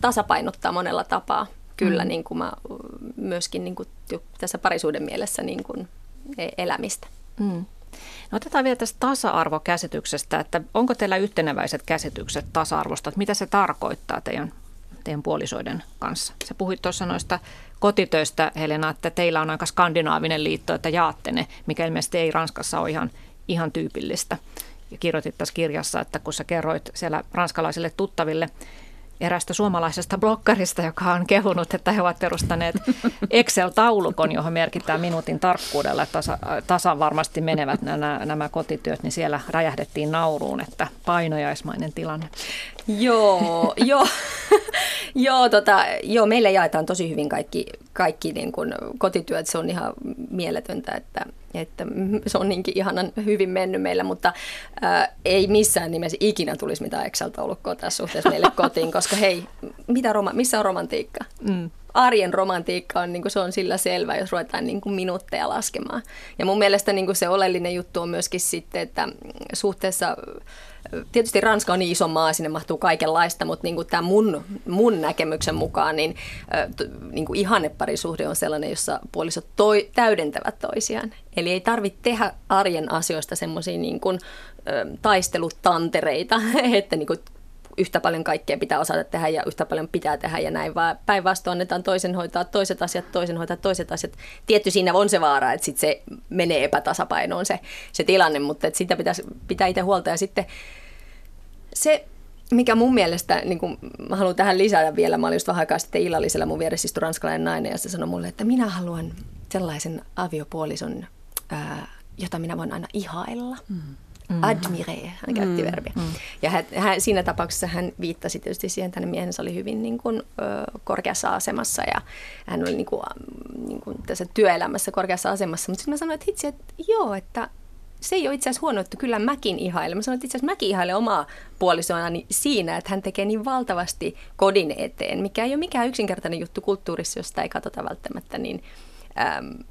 [SPEAKER 4] tasapainottaa monella tapaa kyllä mm. niin kuin mä myöskin niin kuin tässä parisuuden mielessä niin kuin e-, elämistä. Mm.
[SPEAKER 2] No otetaan vielä tästä tasa-arvokäsityksestä, että onko teillä yhteneväiset käsitykset tasa-arvosta, että mitä se tarkoittaa teidän, teidän puolisoiden kanssa? Sä puhuit tuossa noista kotitöistä, Helena, että teillä on aika skandinaavinen liitto, että jaatte ne, mikä ilmeisesti ei Ranskassa ole ihan, ihan tyypillistä. Ja kirjoitit tässä kirjassa, että kun sä kerroit siellä ranskalaisille tuttaville erästä suomalaisesta blokkarista, joka on kehunut, että he ovat perustaneet Excel-taulukon, johon merkitään minuutin tarkkuudella, että tasa, tasan varmasti menevät nämä, nämä kotityöt, niin siellä räjähdettiin nauruun, että painojaismainen tilanne.
[SPEAKER 4] Joo, joo. joo, tota, joo, meille jaetaan tosi hyvin kaikki, kaikki niin kuin kotityöt. Se on ihan mieletöntä, että, että se on niinkin ihanan hyvin mennyt meillä, mutta ää, ei missään nimessä ikinä tulisi mitään Excel-taulukkoa tässä suhteessa meille kotiin, koska hei, mitä roma, missä on romantiikka? Mm arjen romantiikka on, niin kuin se on sillä selvä, jos ruvetaan niin kuin minuutteja laskemaan. Ja mun mielestä niin kuin se oleellinen juttu on myöskin sitten, että suhteessa tietysti Ranska on niin iso maa, sinne mahtuu kaikenlaista, mutta niin kuin tämä mun, mun näkemyksen mukaan, niin, niin kuin ihanneparisuhde on sellainen, jossa puolisot toi, täydentävät toisiaan. Eli ei tarvitse tehdä arjen asioista semmoisia niin taistelutantereita, että niin kuin yhtä paljon kaikkea pitää osata tehdä ja yhtä paljon pitää tehdä ja näin, vaan päinvastoin annetaan toisen hoitaa toiset asiat, toisen hoitaa toiset asiat. Tietty siinä on se vaara, että sit se menee epätasapainoon se, se tilanne, mutta että sitä pitäisi pitää itse huolta ja sitten se, mikä mun mielestä, niin kun mä haluan tähän lisätä vielä, mä olin just vähän aikaa sitten illallisella, mun vieressä istui ranskalainen nainen ja se sanoi mulle, että minä haluan sellaisen aviopuolison, ää, jota minä voin aina ihailla. Mm. Mm. Admire, hän käytti mm. verbiä. Mm. Ja hän, hän, siinä tapauksessa hän viittasi tietysti siihen, että hänen miehensä oli hyvin niin kuin, ö, korkeassa asemassa ja hän oli niin kuin, niin kuin tässä työelämässä korkeassa asemassa. Mutta sitten mä sanoin, että hitsi, että joo, että se ei ole itse asiassa huono, että kyllä mäkin ihailen. Mä sanoin, että itse asiassa mäkin ihailen omaa puolisoani siinä, että hän tekee niin valtavasti kodin eteen, mikä ei ole mikään yksinkertainen juttu kulttuurissa, jos sitä ei katsota välttämättä niin äm,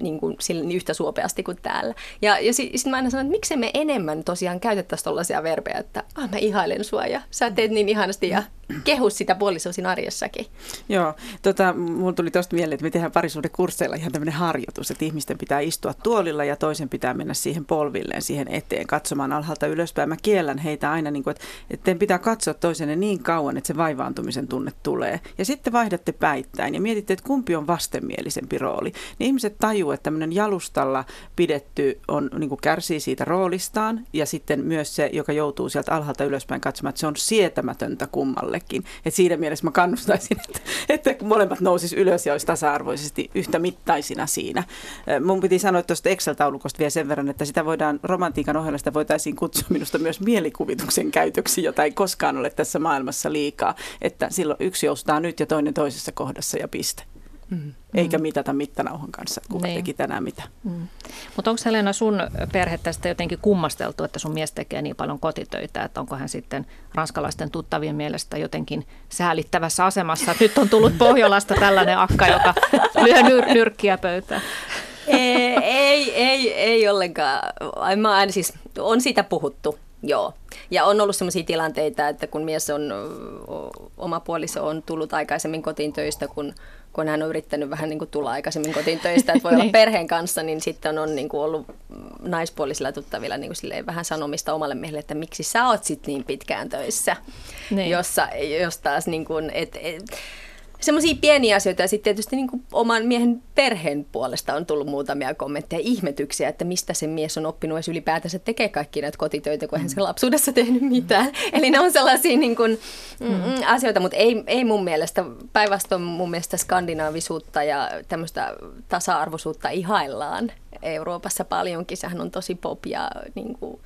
[SPEAKER 4] niin kuin, niin yhtä suopeasti kuin täällä. Ja, ja sitten sit mä aina sanon, että miksei me enemmän tosiaan käytettäisiin tällaisia verbejä, että ah, mä ihailen sua ja sä teet niin ihanasti ja kehu sitä puolisosin arjessakin.
[SPEAKER 3] Joo, tota, mulla tuli tuosta mieleen, että me tehdään kursseilla ihan tämmöinen harjoitus, että ihmisten pitää istua tuolilla ja toisen pitää mennä siihen polvilleen, siihen eteen, katsomaan alhaalta ylöspäin. Mä kiellän heitä aina, niin kuin, että, että pitää katsoa toisenne niin kauan, että se vaivaantumisen tunne tulee. Ja sitten vaihdatte päittäin ja mietitte, että kumpi on vastenmielisempi rooli. Niin ihmiset tajuu, että tämmöinen jalustalla pidetty on, niin kuin kärsii siitä roolistaan ja sitten myös se, joka joutuu sieltä alhaalta ylöspäin katsomaan, että se on sietämätöntä kummallekin. Et siinä mielessä mä kannustaisin, että, että molemmat nousis ylös ja olisi tasa-arvoisesti yhtä mittaisina siinä. Mun piti sanoa tuosta Excel-taulukosta vielä sen verran, että sitä voidaan romantiikan ohella sitä voitaisiin kutsua minusta myös mielikuvituksen käytöksi, jota ei koskaan ole tässä maailmassa liikaa. Että silloin yksi joustaa nyt ja toinen toisessa kohdassa ja piste. Mm. Eikä mitata mittanauhan kanssa, että kuka niin. teki tänään mitä. Mm.
[SPEAKER 2] Mutta onko Helena sun perhe tästä jotenkin kummasteltu, että sun mies tekee niin paljon kotitöitä, että onko hän sitten ranskalaisten tuttavien mielestä jotenkin säälittävässä asemassa, että nyt on tullut Pohjolasta tällainen akka, joka lyö nyr- nyrkkiä pöytään?
[SPEAKER 4] ei, ei, ei, ei ollenkaan. Mä aina siis, on siitä puhuttu Joo, ja on ollut sellaisia tilanteita, että kun mies on, oma puoliso on tullut aikaisemmin kotiin töistä, kun, kun hän on yrittänyt vähän niin kuin tulla aikaisemmin kotiin töistä, että voi olla niin. perheen kanssa, niin sitten on niin kuin ollut naispuolisilla tuttavilla niin kuin vähän sanomista omalle miehelle, että miksi sä oot sitten niin pitkään töissä, niin. jossa, jos taas niin kuin, et, et, semmoisia pieniä asioita ja sitten tietysti niin kuin oman miehen perheen puolesta on tullut muutamia kommentteja, ihmetyksiä, että mistä se mies on oppinut edes ylipäätänsä tekee kaikki näitä kotitöitä, kun hän se lapsuudessa tehnyt mitään. Eli ne on sellaisia niin kuin, mm, mm. asioita, mutta ei, ei mun mielestä, päinvastoin mun mielestä skandinaavisuutta ja tämmöistä tasa-arvoisuutta ihaillaan Euroopassa paljonkin. Sehän on tosi pop ja niin kuin,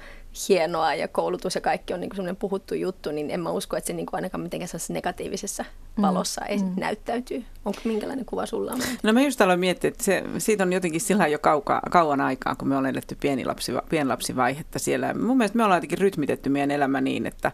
[SPEAKER 4] hienoa ja koulutus ja kaikki on niin semmoinen puhuttu juttu, niin en mä usko, että se niin kuin ainakaan mitenkään negatiivisessa mm. Valossa mm. mm. näyttäytyy. Onko minkälainen kuva sulla on?
[SPEAKER 3] No mä just aloin miettiä, että se, siitä on jotenkin sillä jo kauka, kauan aikaa, kun me ollaan eletty pienilapsi, pienlapsivaihetta siellä. Mun mielestä me ollaan jotenkin rytmitetty meidän elämä niin, että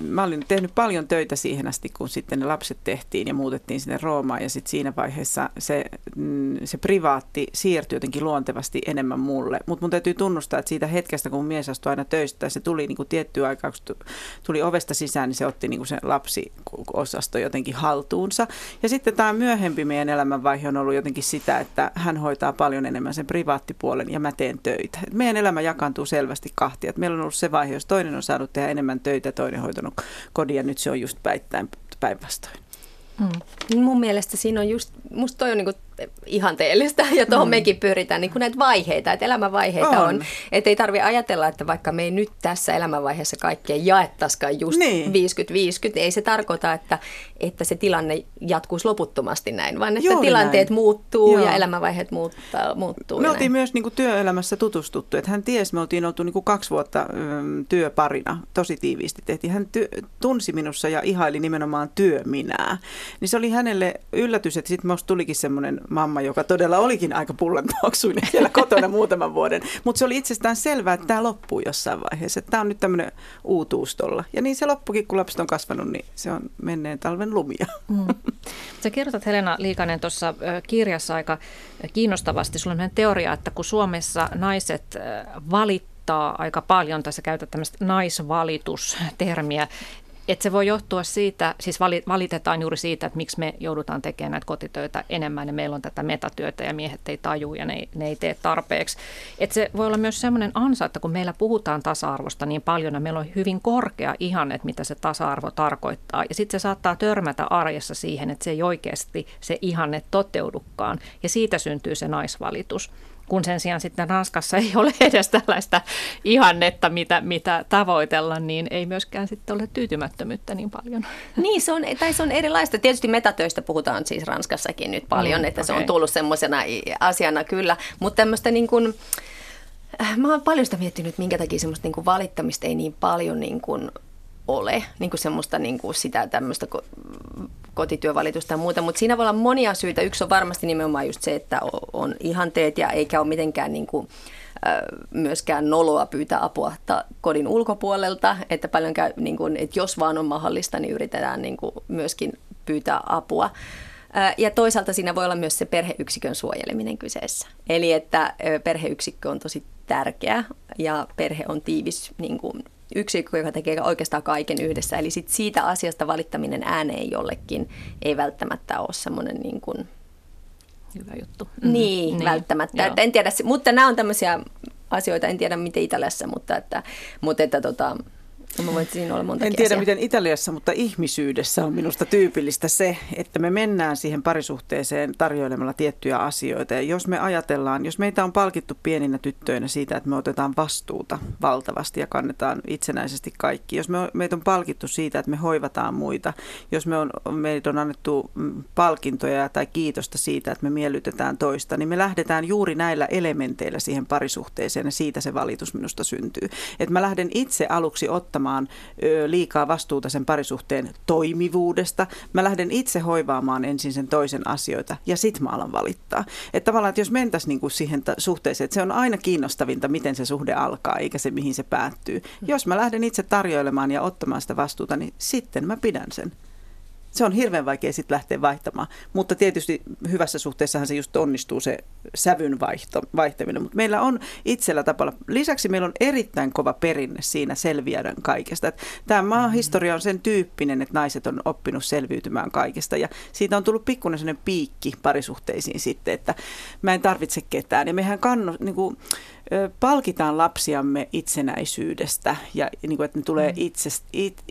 [SPEAKER 3] mä olin tehnyt paljon töitä siihen asti, kun sitten ne lapset tehtiin ja muutettiin sinne Roomaan ja sitten siinä vaiheessa se, mm, se privaatti siirtyi jotenkin luontevasti enemmän mulle. Mutta mun täytyy tunnustaa, että siitä hetkestä, kun mies astui aina töistä, se tuli niin kuin tiettyä aikaa, kun tuli ovesta sisään, niin se otti niin kuin sen lapsiosasto jotenkin haltuunsa. Ja sitten tämä myöhempi meidän elämänvaihe on ollut jotenkin sitä, että hän hoitaa paljon enemmän sen privaattipuolen ja mä teen töitä. Meidän elämä jakaantuu selvästi kahtia. Meillä on ollut se vaihe, jos toinen on saanut tehdä enemmän töitä, toinen hoitanut kodin ja nyt se on just päinvastoin.
[SPEAKER 4] Mm. Mun mielestä siinä on just, musta toi on niin ihanteellista ja tuohon mm. mekin pyritään niin kuin näitä vaiheita, että elämänvaiheita on. on. Että ei tarvitse ajatella, että vaikka me ei nyt tässä elämänvaiheessa kaikkea jaettaisikaan just niin. 50-50, ei se tarkoita, että, että se tilanne jatkuisi loputtomasti näin, vaan että Juuri tilanteet näin. muuttuu Joo. ja elämänvaiheet muuttaa, muuttuu.
[SPEAKER 3] Me oltiin näin. myös niin kuin työelämässä tutustuttu, että hän tiesi, me oltiin oltu niin kuin kaksi vuotta mm, työparina, tosi tiiviisti tehtiin. Hän ty- tunsi minussa ja ihaili nimenomaan työminää. Niin se oli hänelle yllätys, että sitten minusta tulikin semmoinen mamma, joka todella olikin aika pullantuoksuinen siellä kotona muutaman vuoden. Mutta se oli itsestään selvää, että tämä loppuu jossain vaiheessa. Tämä on nyt tämmöinen uutuustolla. Ja niin se loppukin, kun lapset on kasvanut, niin se on menneen talven lumia. Mm.
[SPEAKER 2] Sä kerrotat Helena Liikanen tuossa kirjassa aika kiinnostavasti. Sulla on teoria, että kun Suomessa naiset valittaa aika paljon, tässä käytät tämmöistä naisvalitustermiä, että se voi johtua siitä, siis valitetaan juuri siitä, että miksi me joudutaan tekemään näitä kotitöitä enemmän ja meillä on tätä metatyötä ja miehet ei taju ja ne, ne ei tee tarpeeksi. Että se voi olla myös sellainen ansa, että kun meillä puhutaan tasa-arvosta niin paljon ja meillä on hyvin korkea ihanne, mitä se tasa-arvo tarkoittaa. Ja sitten se saattaa törmätä arjessa siihen, että se ei oikeasti se ihanne toteudukaan. Ja siitä syntyy se naisvalitus kun sen sijaan sitten Ranskassa ei ole edes tällaista ihannetta, mitä, mitä tavoitella, niin ei myöskään sitten ole tyytymättömyyttä niin paljon.
[SPEAKER 4] Niin, se on, tai se on erilaista. Tietysti metatöistä puhutaan siis Ranskassakin nyt paljon, mm, että okay. se on tullut semmoisena asiana kyllä, mutta tämmöistä niin kuin, äh, Mä oon paljon sitä miettinyt, minkä takia semmoista niin kuin valittamista ei niin paljon niin kuin ole, niin kuin semmoista niin kuin sitä tämmöistä kotityövalitusta ja muuta, mutta siinä voi olla monia syitä. Yksi on varmasti nimenomaan just se, että on ihanteet ja eikä ole mitenkään niin kuin, myöskään noloa pyytää apua kodin ulkopuolelta, että paljon käy, niin kuin, että jos vaan on mahdollista, niin yritetään niin kuin myöskin pyytää apua. Ja toisaalta siinä voi olla myös se perheyksikön suojeleminen kyseessä. Eli että perheyksikkö on tosi tärkeä ja perhe on tiivis niin kuin yksikkö, joka tekee oikeastaan kaiken yhdessä. Eli sit siitä asiasta valittaminen ääneen jollekin ei välttämättä ole semmoinen niin kuin...
[SPEAKER 2] Hyvä juttu.
[SPEAKER 4] Mm-hmm. Niin, niin, välttämättä. Että en tiedä, mutta nämä on tämmöisiä asioita, en tiedä miten Italiassa, mutta että, mutta että tota, Mä voin siinä olla
[SPEAKER 3] en tiedä asiaa. miten Italiassa, mutta ihmisyydessä on minusta tyypillistä se, että me mennään siihen parisuhteeseen tarjoilemalla tiettyjä asioita. Ja jos me ajatellaan, jos meitä on palkittu pieninä tyttöinä siitä, että me otetaan vastuuta valtavasti ja kannetaan itsenäisesti kaikki. Jos me, meitä on palkittu siitä, että me hoivataan muita. Jos me on, meitä on annettu mm, palkintoja tai kiitosta siitä, että me miellytetään toista, niin me lähdetään juuri näillä elementeillä siihen parisuhteeseen ja siitä se valitus minusta syntyy. Että mä lähden itse aluksi ottamaan ottamaan liikaa vastuuta sen parisuhteen toimivuudesta. Mä lähden itse hoivaamaan ensin sen toisen asioita ja sit mä alan valittaa. Että tavallaan, että jos mentäisiin niinku siihen suhteeseen, että se on aina kiinnostavinta, miten se suhde alkaa, eikä se mihin se päättyy. Jos mä lähden itse tarjoilemaan ja ottamaan sitä vastuuta, niin sitten mä pidän sen Se on hirveän vaikea sitten lähteä vaihtamaan. Mutta tietysti hyvässä suhteessahan se just onnistuu se sävyn vaihto, vaihtaminen. Mutta meillä on itsellä tapalla, lisäksi meillä on erittäin kova perinne siinä selviädä kaikesta. Tämä maahistoria on sen tyyppinen, että naiset on oppinut selviytymään kaikesta ja siitä on tullut pikkuinen sellainen piikki parisuhteisiin sitten, että mä en tarvitse ketään. Ja mehän kannu, niin kuin, palkitaan lapsiamme itsenäisyydestä ja niin kuin, että ne tulee mm. itse, it,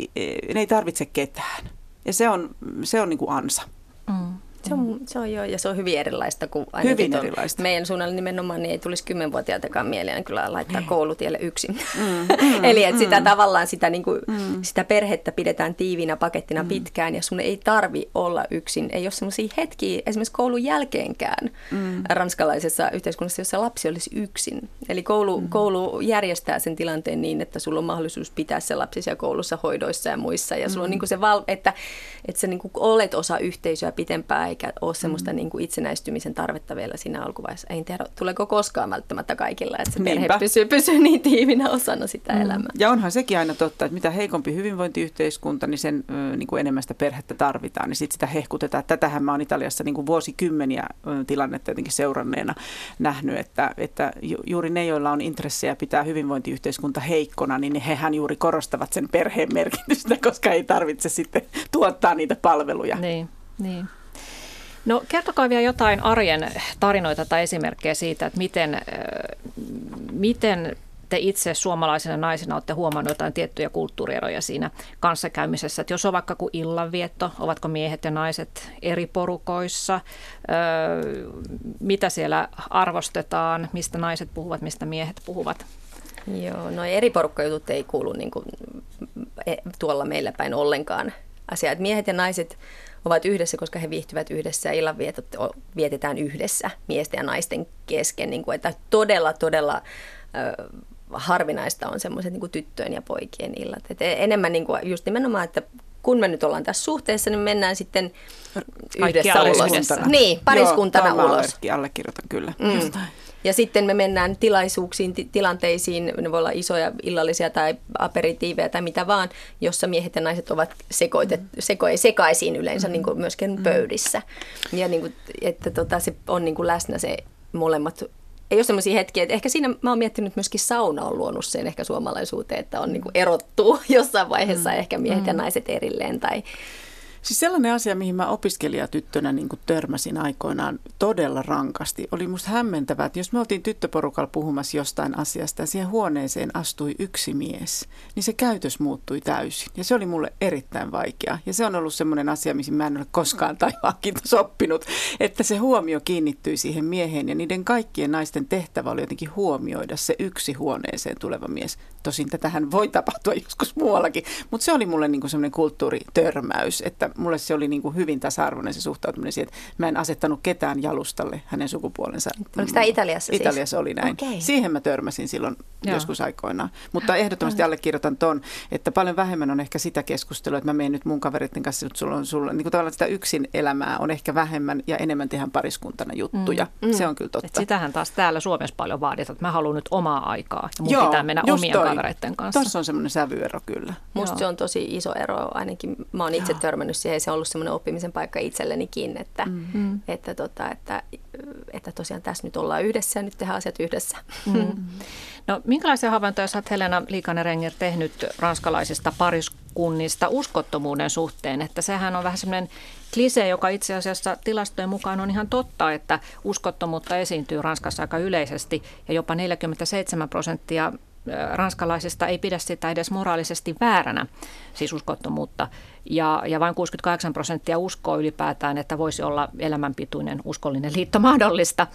[SPEAKER 3] ne ei tarvitse ketään. Ja se on, se on niin kuin ansa.
[SPEAKER 4] Mm. Se on, se on jo, ja se on hyvin erilaista kuin hyvin erilaista. meidän suunnalla nimenomaan, niin ei tulisi kymmenvuotiaitakaan mieleen kyllä laittaa niin. koulutielle yksin. Mm, mm, Eli että mm. sitä tavallaan sitä, niin kuin, mm. sitä perhettä pidetään tiivinä pakettina mm. pitkään ja sun ei tarvi olla yksin. Ei ole sellaisia hetkiä esimerkiksi koulun jälkeenkään mm. ranskalaisessa yhteiskunnassa, jossa lapsi olisi yksin. Eli koulu, mm. koulu järjestää sen tilanteen niin, että sulla on mahdollisuus pitää se lapsi siellä koulussa hoidoissa ja muissa. Ja sulla mm. on niin kuin se, val, että, että sä niin kuin olet osa yhteisöä pitempään eikä ole semmoista mm. niin kuin itsenäistymisen tarvetta vielä siinä alkuvaiheessa. En tiedä, tuleeko koskaan välttämättä kaikilla, että se Niinpä. perhe pysyy, pysyy niin tiivinä osana sitä mm. elämää.
[SPEAKER 3] Ja onhan sekin aina totta, että mitä heikompi hyvinvointiyhteiskunta, niin sen niin kuin enemmän sitä perhettä tarvitaan, niin sitten sitä hehkutetaan. Tätähän mä oon Italiassa niin kuin vuosikymmeniä tilannetta jotenkin seuranneena nähnyt, että, että juuri ne, joilla on intressejä pitää hyvinvointiyhteiskunta heikkona, niin hehän juuri korostavat sen perheen merkitystä, koska ei tarvitse sitten tuottaa niitä palveluja.
[SPEAKER 2] Niin, niin. No kertokaa vielä jotain arjen tarinoita tai esimerkkejä siitä, että miten, miten te itse suomalaisena naisena olette huomannut jotain tiettyjä kulttuurieroja siinä kanssakäymisessä. Että jos on vaikka kuin illanvietto, ovatko miehet ja naiset eri porukoissa, öö, mitä siellä arvostetaan, mistä naiset puhuvat, mistä miehet puhuvat?
[SPEAKER 4] Joo, no eri porukkajutut ei kuulu niin kuin, e, tuolla meillä päin ollenkaan asiaa. miehet ja naiset ovat yhdessä, koska he viihtyvät yhdessä ja illan vietetään yhdessä miesten ja naisten kesken. Niin kuin, että todella, todella ö, harvinaista on semmoiset niin tyttöjen ja poikien illat. Et enemmän niin kuin just nimenomaan, että kun me nyt ollaan tässä suhteessa, niin mennään sitten yhdessä ulos. Niin, pariskuntana Joo, ulos.
[SPEAKER 3] allekirjoitan kyllä. Mm.
[SPEAKER 4] Ja sitten me mennään tilaisuuksiin, t- tilanteisiin, ne voi olla isoja illallisia tai aperitiiveja tai mitä vaan, jossa miehet ja naiset ovat sekoitet, mm. seko, sekaisin yleensä niin kuin myöskin mm. pöydissä. Ja niin kuin, että tota, se on niin kuin läsnä se molemmat ei ole sellaisia hetkiä, että ehkä siinä mä oon miettinyt myöskin sauna on luonut sen ehkä suomalaisuuteen, että on niin kuin erottu jossain vaiheessa mm. ehkä miehet mm. ja naiset erilleen tai
[SPEAKER 3] Siis sellainen asia, mihin mä opiskelijatyttönä niin kuin törmäsin aikoinaan todella rankasti, oli musta hämmentävää, että jos me oltiin tyttöporukalla puhumassa jostain asiasta ja siihen huoneeseen astui yksi mies, niin se käytös muuttui täysin. Ja se oli mulle erittäin vaikea. Ja se on ollut semmoinen asia, missä mä en ole koskaan taivaan oppinut, että se huomio kiinnittyi siihen mieheen ja niiden kaikkien naisten tehtävä oli jotenkin huomioida se yksi huoneeseen tuleva mies. Tosin tätähän voi tapahtua joskus muuallakin, mutta se oli mulle niin kuin semmoinen kulttuuritörmäys, että mulle se oli niin kuin hyvin tasa-arvoinen se suhtautuminen siihen, että mä en asettanut ketään jalustalle hänen sukupuolensa.
[SPEAKER 4] Oliko tämä Italiassa
[SPEAKER 3] siis? Italiassa oli näin. Okay. Siihen mä törmäsin silloin Joo. joskus aikoinaan. Mutta ehdottomasti allekirjoitan ton, että paljon vähemmän on ehkä sitä keskustelua, että mä menen nyt mun kaveritten kanssa, että sulla on sulla, niin kuin tavallaan sitä yksin elämää on ehkä vähemmän ja enemmän tehdään pariskuntana juttuja. Mm. Mm. Se on kyllä totta. Et
[SPEAKER 2] sitähän taas täällä Suomessa paljon vaaditaan, että mä haluan nyt omaa aikaa ja mun Joo, pitää mennä omien toi. Kavereitten kanssa.
[SPEAKER 3] Tuossa on semmoinen sävyero kyllä.
[SPEAKER 4] Musta Joo. se on tosi iso ero, ainakin mä oon itse Joo. törmännyt siihen, se on ollut semmoinen oppimisen paikka itsellenikin, että, mm. että, tota, että, että tosiaan tässä nyt ollaan yhdessä ja nyt tehdään asiat yhdessä. Mm.
[SPEAKER 2] No minkälaisia havaintoja sä oot Helena Liikanen-Renger tehnyt ranskalaisista pariskunnista uskottomuuden suhteen? Että sehän on vähän semmoinen klise, joka itse asiassa tilastojen mukaan on ihan totta, että uskottomuutta esiintyy Ranskassa aika yleisesti ja jopa 47 prosenttia ranskalaisista ei pidä sitä edes moraalisesti vääränä, siis uskottomuutta. Ja, ja vain 68 prosenttia uskoo ylipäätään, että voisi olla elämänpituinen uskollinen liitto mahdollista.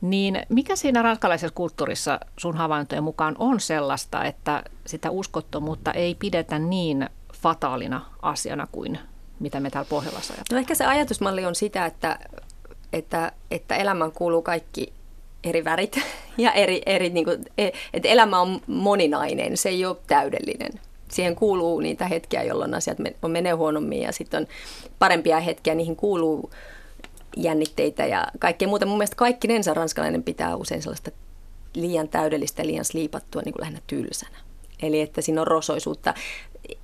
[SPEAKER 2] Niin mikä siinä ranskalaisessa kulttuurissa sun havaintojen mukaan on sellaista, että sitä uskottomuutta ei pidetä niin fataalina asiana kuin mitä me täällä Pohjolassa ajatellaan?
[SPEAKER 4] No ehkä se ajatusmalli on sitä, että, että, että elämään kuuluu kaikki eri värit ja eri, eri niin kuin, e, että elämä on moninainen, se ei ole täydellinen. Siihen kuuluu niitä hetkiä, jolloin asiat on menee huonommin ja sitten on parempia hetkiä, niihin kuuluu jännitteitä ja kaikkea muuta. Mun mielestä nensa ranskalainen pitää usein sellaista liian täydellistä, liian sliipattua niin kuin lähinnä tylsänä. Eli että siinä on rosoisuutta.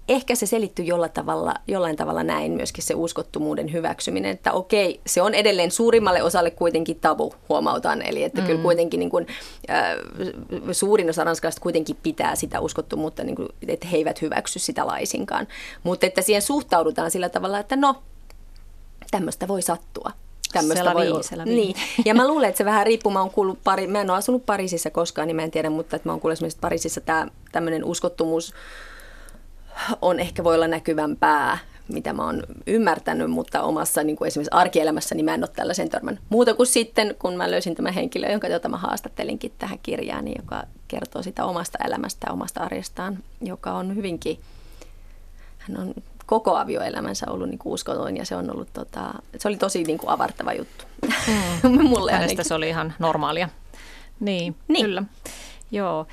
[SPEAKER 4] Ehkä se selittyy jollain tavalla, jollain tavalla näin myöskin se uskottomuuden hyväksyminen, että okei, se on edelleen suurimmalle osalle kuitenkin tabu, huomautan. Eli että mm. kyllä kuitenkin niin kuin, äh, suurin osa ranskalaisista kuitenkin pitää sitä uskottomuutta, niin kuin, että he eivät hyväksy sitä laisinkaan. Mutta että siihen suhtaudutaan sillä tavalla, että no, tämmöistä voi sattua
[SPEAKER 2] tämmöistä voi olla.
[SPEAKER 4] Niin. Ja mä luulen, että se vähän riippuu, mä oon kuullut pari, mä en ole asunut Pariisissa koskaan, niin mä en tiedä, mutta että mä oon kuullut esimerkiksi Pariisissa tämä tämmöinen uskottomuus on ehkä voi olla näkyvämpää, mitä mä oon ymmärtänyt, mutta omassa niin kuin esimerkiksi arkielämässä niin mä en ole tällaisen törmän. Muuta kuin sitten, kun mä löysin tämän henkilön, jonka jota mä haastattelinkin tähän kirjaan, niin joka kertoo sitä omasta elämästä ja omasta arjestaan, joka on hyvinkin, hän on koko avioelämänsä ollut niin kuin uskoton ja se on ollut, tota, se oli tosi niin kuin avartava juttu.
[SPEAKER 2] Mm. Mulle Hänestä se oli ihan normaalia. Niin, niin. kyllä. Joo.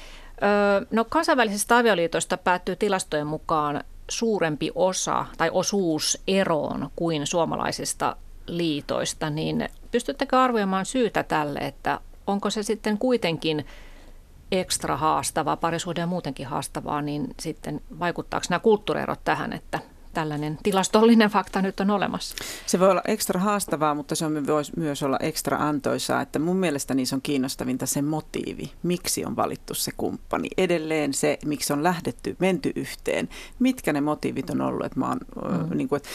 [SPEAKER 2] No kansainvälisestä avioliitosta päättyy tilastojen mukaan suurempi osa tai osuus eroon kuin suomalaisista liitoista, niin pystyttekö arvioimaan syytä tälle, että onko se sitten kuitenkin ekstra haastavaa, parisuuden muutenkin haastavaa, niin sitten vaikuttaako nämä kulttuurierot tähän, että tällainen tilastollinen fakta nyt on olemassa.
[SPEAKER 3] Se voi olla ekstra haastavaa, mutta se on, voi myös olla ekstra antoisaa, että mun mielestä niissä on kiinnostavinta se motiivi, miksi on valittu se kumppani. Edelleen se, miksi on lähdetty, menty yhteen, mitkä ne motiivit on ollut. Että mä oon, mm. niin kuin, että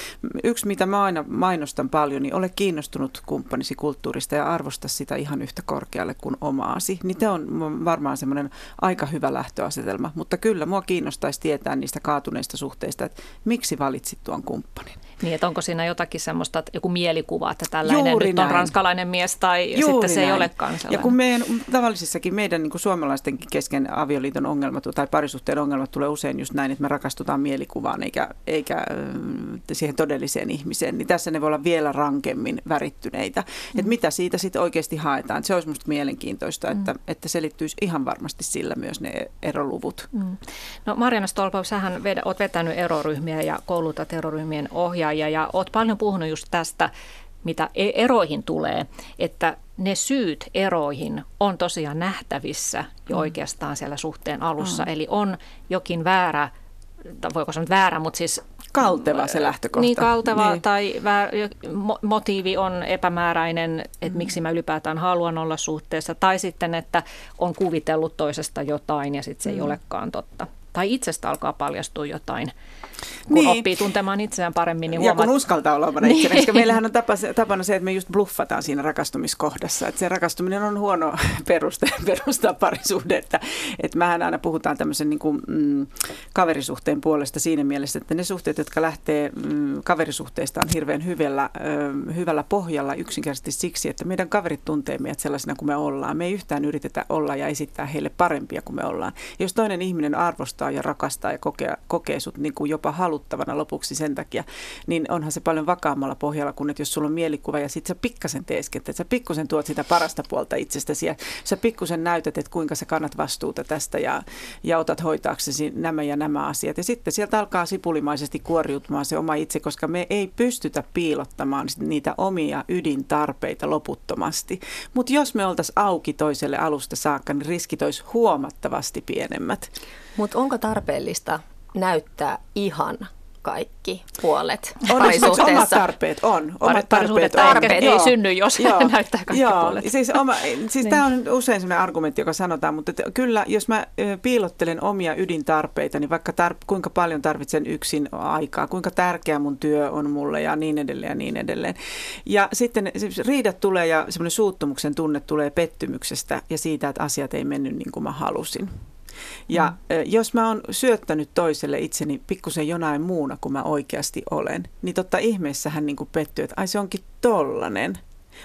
[SPEAKER 3] yksi, mitä mä aina mainostan paljon, niin ole kiinnostunut kumppanisi kulttuurista ja arvosta sitä ihan yhtä korkealle kuin omaasi. Niin te on varmaan semmoinen aika hyvä lähtöasetelma, mutta kyllä mua kiinnostaisi tietää niistä kaatuneista suhteista, että miksi valittu valitsit tuon kumppanin.
[SPEAKER 2] Niin, että onko siinä jotakin semmoista, että joku mielikuva, että tällainen Juuri nyt on näin. ranskalainen mies tai Juuri sitten se näin. ei olekaan sellainen.
[SPEAKER 3] Ja kun meidän tavallisissakin meidän niin kuin suomalaistenkin kesken avioliiton ongelmat tai parisuhteen ongelmat tulee usein just näin, että me rakastutaan mielikuvaan eikä, eikä siihen todelliseen ihmiseen, niin tässä ne voi olla vielä rankemmin värittyneitä. Mm. Että mitä siitä sitten oikeasti haetaan. Se olisi minusta mielenkiintoista, mm. että, että selittyisi ihan varmasti sillä myös ne eroluvut. Mm.
[SPEAKER 2] No Marjana Stolpau, sähän ved, olet vetänyt eroryhmiä ja koulutat eroryhmien ohjaajia ohjaaja ja olet paljon puhunut just tästä, mitä e- eroihin tulee, että ne syyt eroihin on tosiaan nähtävissä jo mm. oikeastaan siellä suhteen alussa. Mm. Eli on jokin väärä, voiko sanoa väärä, mutta siis...
[SPEAKER 3] Kalteva se lähtökohta.
[SPEAKER 2] Niin, kalteva niin. tai väär, motiivi on epämääräinen, että mm. miksi mä ylipäätään haluan olla suhteessa. Tai sitten, että on kuvitellut toisesta jotain ja sitten se mm. ei olekaan totta. Tai itsestä alkaa paljastua jotain kun niin. oppii tuntemaan itseään paremmin. Niin
[SPEAKER 3] huomaat... Ja kun uskaltaa olla omana niin. koska meillähän on tapa, tapana se, että me just bluffataan siinä rakastumiskohdassa. Että se rakastuminen on huono peruste, perustaa parisuhdetta. Että mähän aina puhutaan tämmöisen niin kuin, mm, kaverisuhteen puolesta siinä mielessä, että ne suhteet, jotka lähtee mm, kaverisuhteista on hirveän hyvällä, ö, hyvällä pohjalla yksinkertaisesti siksi, että meidän kaverit tuntee meidät sellaisina kuin me ollaan. Me ei yhtään yritetä olla ja esittää heille parempia kuin me ollaan. Ja jos toinen ihminen arvostaa ja rakastaa ja kokee, kokee sut niin kuin jopa haluttavana lopuksi sen takia, niin onhan se paljon vakaammalla pohjalla kuin, että jos sulla on mielikuva ja sitten sä pikkasen teesket, että sä pikkusen tuot sitä parasta puolta itsestäsi ja sä pikkusen näytät, että kuinka sä kannat vastuuta tästä ja, ja otat hoitaaksesi nämä ja nämä asiat. Ja sitten sieltä alkaa sipulimaisesti kuoriutumaan se oma itse, koska me ei pystytä piilottamaan niitä omia ydintarpeita loputtomasti. Mutta jos me oltaisiin auki toiselle alusta saakka, niin riskit olisi huomattavasti pienemmät.
[SPEAKER 4] Mutta onko tarpeellista näyttää ihan kaikki puolet
[SPEAKER 3] on parisuhteessa. Omat tarpeet on.
[SPEAKER 2] Omat tarpeet, tarpeet ei joo, synny, jos joo, näyttää kaikki joo, puolet.
[SPEAKER 3] Siis, oma, siis niin. tämä on usein sellainen argumentti, joka sanotaan, mutta että kyllä jos mä piilottelen omia ydintarpeita, niin vaikka tar- kuinka paljon tarvitsen yksin aikaa, kuinka tärkeä mun työ on mulle ja niin edelleen ja niin edelleen. Ja sitten siis riidat tulee ja semmoinen suuttumuksen tunne tulee pettymyksestä ja siitä, että asiat ei mennyt niin kuin mä halusin. Ja mm. jos mä oon syöttänyt toiselle itseni pikkusen jonain muuna kuin mä oikeasti olen, niin totta ihmeessä hän niin pettyy, että ai se onkin tollanen.